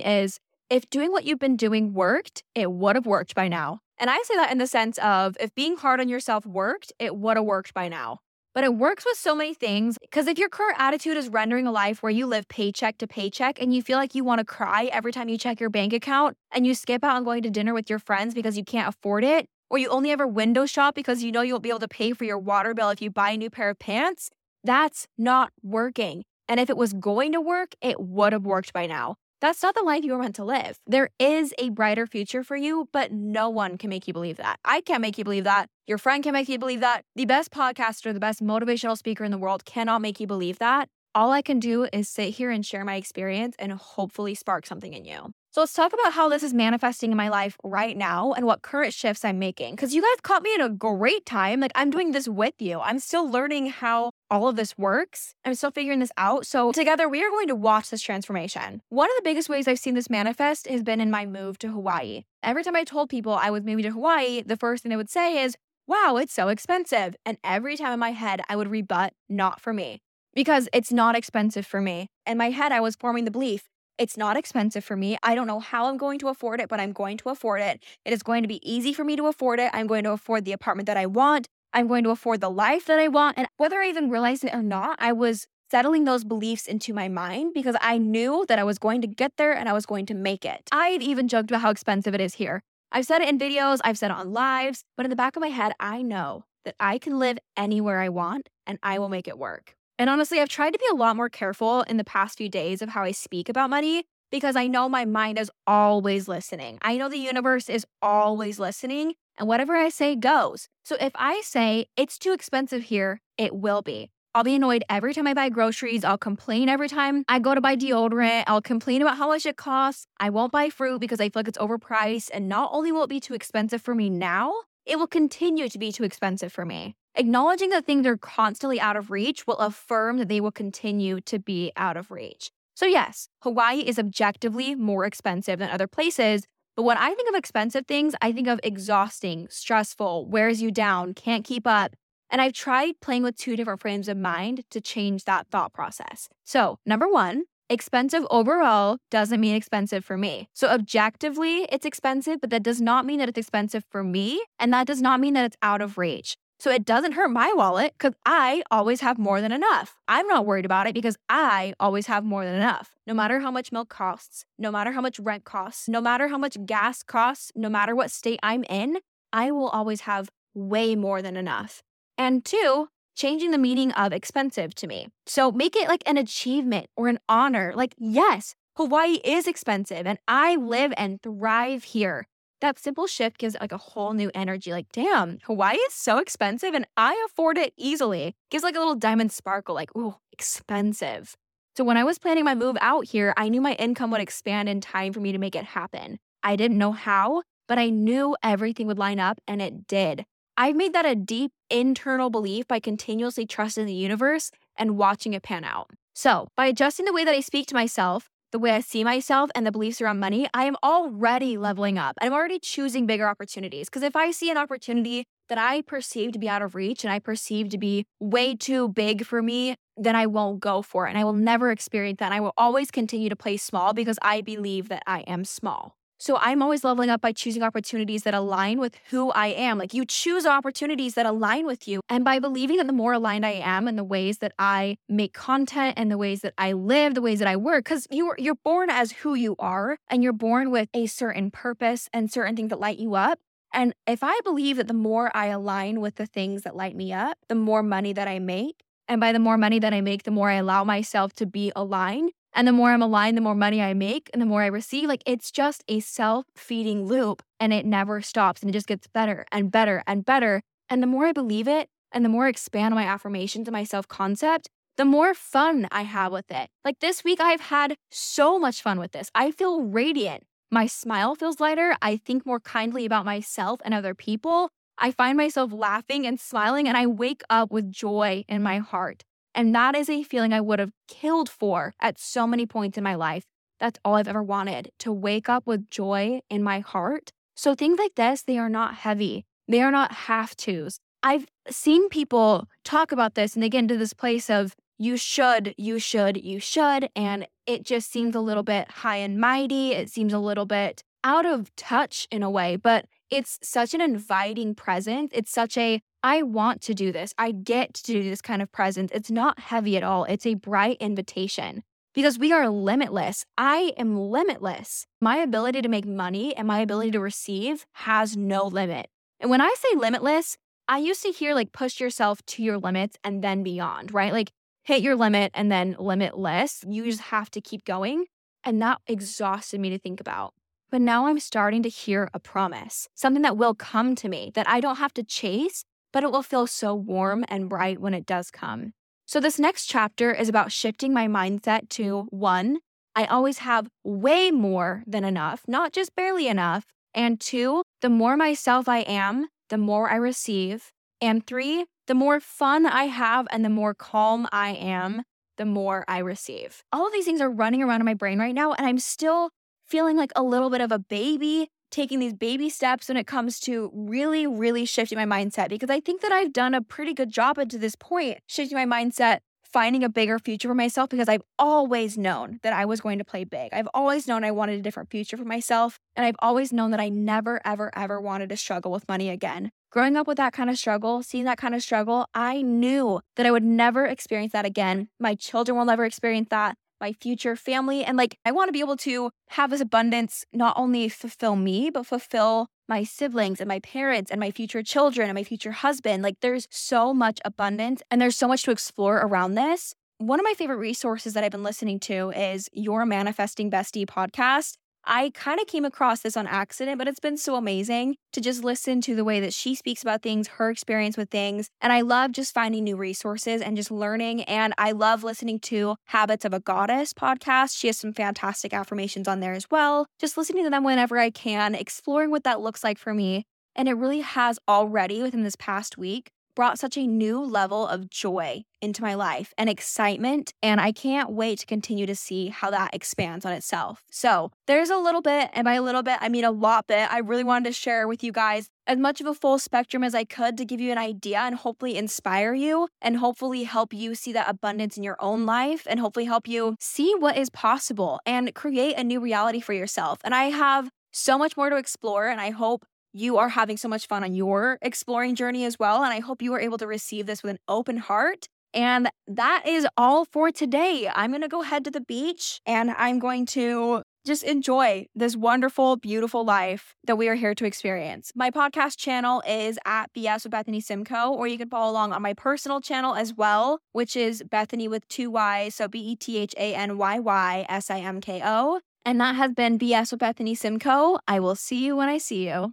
Speaker 1: is if doing what you've been doing worked, it would have worked by now. And I say that in the sense of if being hard on yourself worked, it would have worked by now. But it works with so many things because if your current attitude is rendering a life where you live paycheck to paycheck and you feel like you want to cry every time you check your bank account and you skip out on going to dinner with your friends because you can't afford it, or you only ever window shop because you know you won't be able to pay for your water bill if you buy a new pair of pants, that's not working. And if it was going to work, it would have worked by now. That's not the life you were meant to live. There is a brighter future for you, but no one can make you believe that. I can't make you believe that. Your friend can make you believe that. The best podcaster, the best motivational speaker in the world cannot make you believe that. All I can do is sit here and share my experience and hopefully spark something in you. So let's talk about how this is manifesting in my life right now and what current shifts I'm making. Because you guys caught me in a great time. Like I'm doing this with you. I'm still learning how all of this works. I'm still figuring this out. So together we are going to watch this transformation. One of the biggest ways I've seen this manifest has been in my move to Hawaii. Every time I told people I was moving to Hawaii, the first thing they would say is, wow, it's so expensive. And every time in my head, I would rebut, not for me because it's not expensive for me. In my head, I was forming the belief it's not expensive for me. I don't know how I'm going to afford it, but I'm going to afford it. It is going to be easy for me to afford it. I'm going to afford the apartment that I want. I'm going to afford the life that I want. And whether I even realized it or not, I was settling those beliefs into my mind because I knew that I was going to get there and I was going to make it. I'd even joked about how expensive it is here. I've said it in videos, I've said it on lives, but in the back of my head, I know that I can live anywhere I want and I will make it work. And honestly, I've tried to be a lot more careful in the past few days of how I speak about money because I know my mind is always listening. I know the universe is always listening, and whatever I say goes. So if I say it's too expensive here, it will be. I'll be annoyed every time I buy groceries. I'll complain every time I go to buy deodorant. I'll complain about how much it costs. I won't buy fruit because I feel like it's overpriced. And not only will it be too expensive for me now, it will continue to be too expensive for me. Acknowledging that things are constantly out of reach will affirm that they will continue to be out of reach. So, yes, Hawaii is objectively more expensive than other places. But when I think of expensive things, I think of exhausting, stressful, wears you down, can't keep up. And I've tried playing with two different frames of mind to change that thought process. So, number one, expensive overall doesn't mean expensive for me. So, objectively, it's expensive, but that does not mean that it's expensive for me. And that does not mean that it's out of reach. So it doesn't hurt my wallet because I always have more than enough. I'm not worried about it because I always have more than enough. No matter how much milk costs, no matter how much rent costs, no matter how much gas costs, no matter what state I'm in, I will always have way more than enough. And two, changing the meaning of expensive to me. So make it like an achievement or an honor. Like, yes, Hawaii is expensive and I live and thrive here that simple shift gives like a whole new energy. Like, damn, Hawaii is so expensive and I afford it easily. Gives like a little diamond sparkle, like, ooh, expensive. So when I was planning my move out here, I knew my income would expand in time for me to make it happen. I didn't know how, but I knew everything would line up and it did. I've made that a deep internal belief by continuously trusting the universe and watching it pan out. So, by adjusting the way that I speak to myself, the way I see myself and the beliefs around money, I am already leveling up. I'm already choosing bigger opportunities. Because if I see an opportunity that I perceive to be out of reach and I perceive to be way too big for me, then I won't go for it. And I will never experience that. And I will always continue to play small because I believe that I am small. So I'm always leveling up by choosing opportunities that align with who I am. Like you choose opportunities that align with you. And by believing that the more aligned I am in the ways that I make content and the ways that I live, the ways that I work, because you're you're born as who you are and you're born with a certain purpose and certain things that light you up. And if I believe that the more I align with the things that light me up, the more money that I make. And by the more money that I make, the more I allow myself to be aligned, and the more I'm aligned, the more money I make and the more I receive. Like it's just a self feeding loop and it never stops and it just gets better and better and better. And the more I believe it and the more I expand my affirmations and my self concept, the more fun I have with it. Like this week, I've had so much fun with this. I feel radiant. My smile feels lighter. I think more kindly about myself and other people. I find myself laughing and smiling, and I wake up with joy in my heart. And that is a feeling I would have killed for at so many points in my life. That's all I've ever wanted to wake up with joy in my heart. So things like this, they are not heavy. They are not have tos. I've seen people talk about this and they get into this place of you should, you should, you should. And it just seems a little bit high and mighty. It seems a little bit out of touch in a way, but it's such an inviting presence. It's such a I want to do this. I get to do this kind of presence. It's not heavy at all. It's a bright invitation because we are limitless. I am limitless. My ability to make money and my ability to receive has no limit. And when I say limitless, I used to hear like push yourself to your limits and then beyond, right? Like hit your limit and then limitless. You just have to keep going. And that exhausted me to think about. But now I'm starting to hear a promise, something that will come to me that I don't have to chase, but it will feel so warm and bright when it does come. So, this next chapter is about shifting my mindset to one, I always have way more than enough, not just barely enough. And two, the more myself I am, the more I receive. And three, the more fun I have and the more calm I am, the more I receive. All of these things are running around in my brain right now, and I'm still feeling like a little bit of a baby, taking these baby steps when it comes to really, really shifting my mindset because I think that I've done a pretty good job up to this point, shifting my mindset finding a bigger future for myself because I've always known that I was going to play big. I've always known I wanted a different future for myself. And I've always known that I never, ever, ever wanted to struggle with money again. Growing up with that kind of struggle, seeing that kind of struggle, I knew that I would never experience that again. My children will never experience that my future family. And like, I want to be able to have this abundance not only fulfill me, but fulfill my siblings and my parents and my future children and my future husband. Like, there's so much abundance and there's so much to explore around this. One of my favorite resources that I've been listening to is your Manifesting Bestie podcast. I kind of came across this on accident, but it's been so amazing to just listen to the way that she speaks about things, her experience with things. And I love just finding new resources and just learning. And I love listening to Habits of a Goddess podcast. She has some fantastic affirmations on there as well. Just listening to them whenever I can, exploring what that looks like for me. And it really has already within this past week brought such a new level of joy into my life and excitement. And I can't wait to continue to see how that expands on itself. So there's a little bit, and by a little bit, I mean a lot bit. I really wanted to share with you guys as much of a full spectrum as I could to give you an idea and hopefully inspire you and hopefully help you see that abundance in your own life and hopefully help you see what is possible and create a new reality for yourself. And I have so much more to explore, and I hope you are having so much fun on your exploring journey as well. And I hope you are able to receive this with an open heart. And that is all for today. I'm going to go head to the beach and I'm going to just enjoy this wonderful, beautiful life that we are here to experience. My podcast channel is at BS with Bethany Simko, or you can follow along on my personal channel as well, which is Bethany with two Y's. So B E T H A N Y Y S I M K O. And that has been BS with Bethany Simko. I will see you when I see you.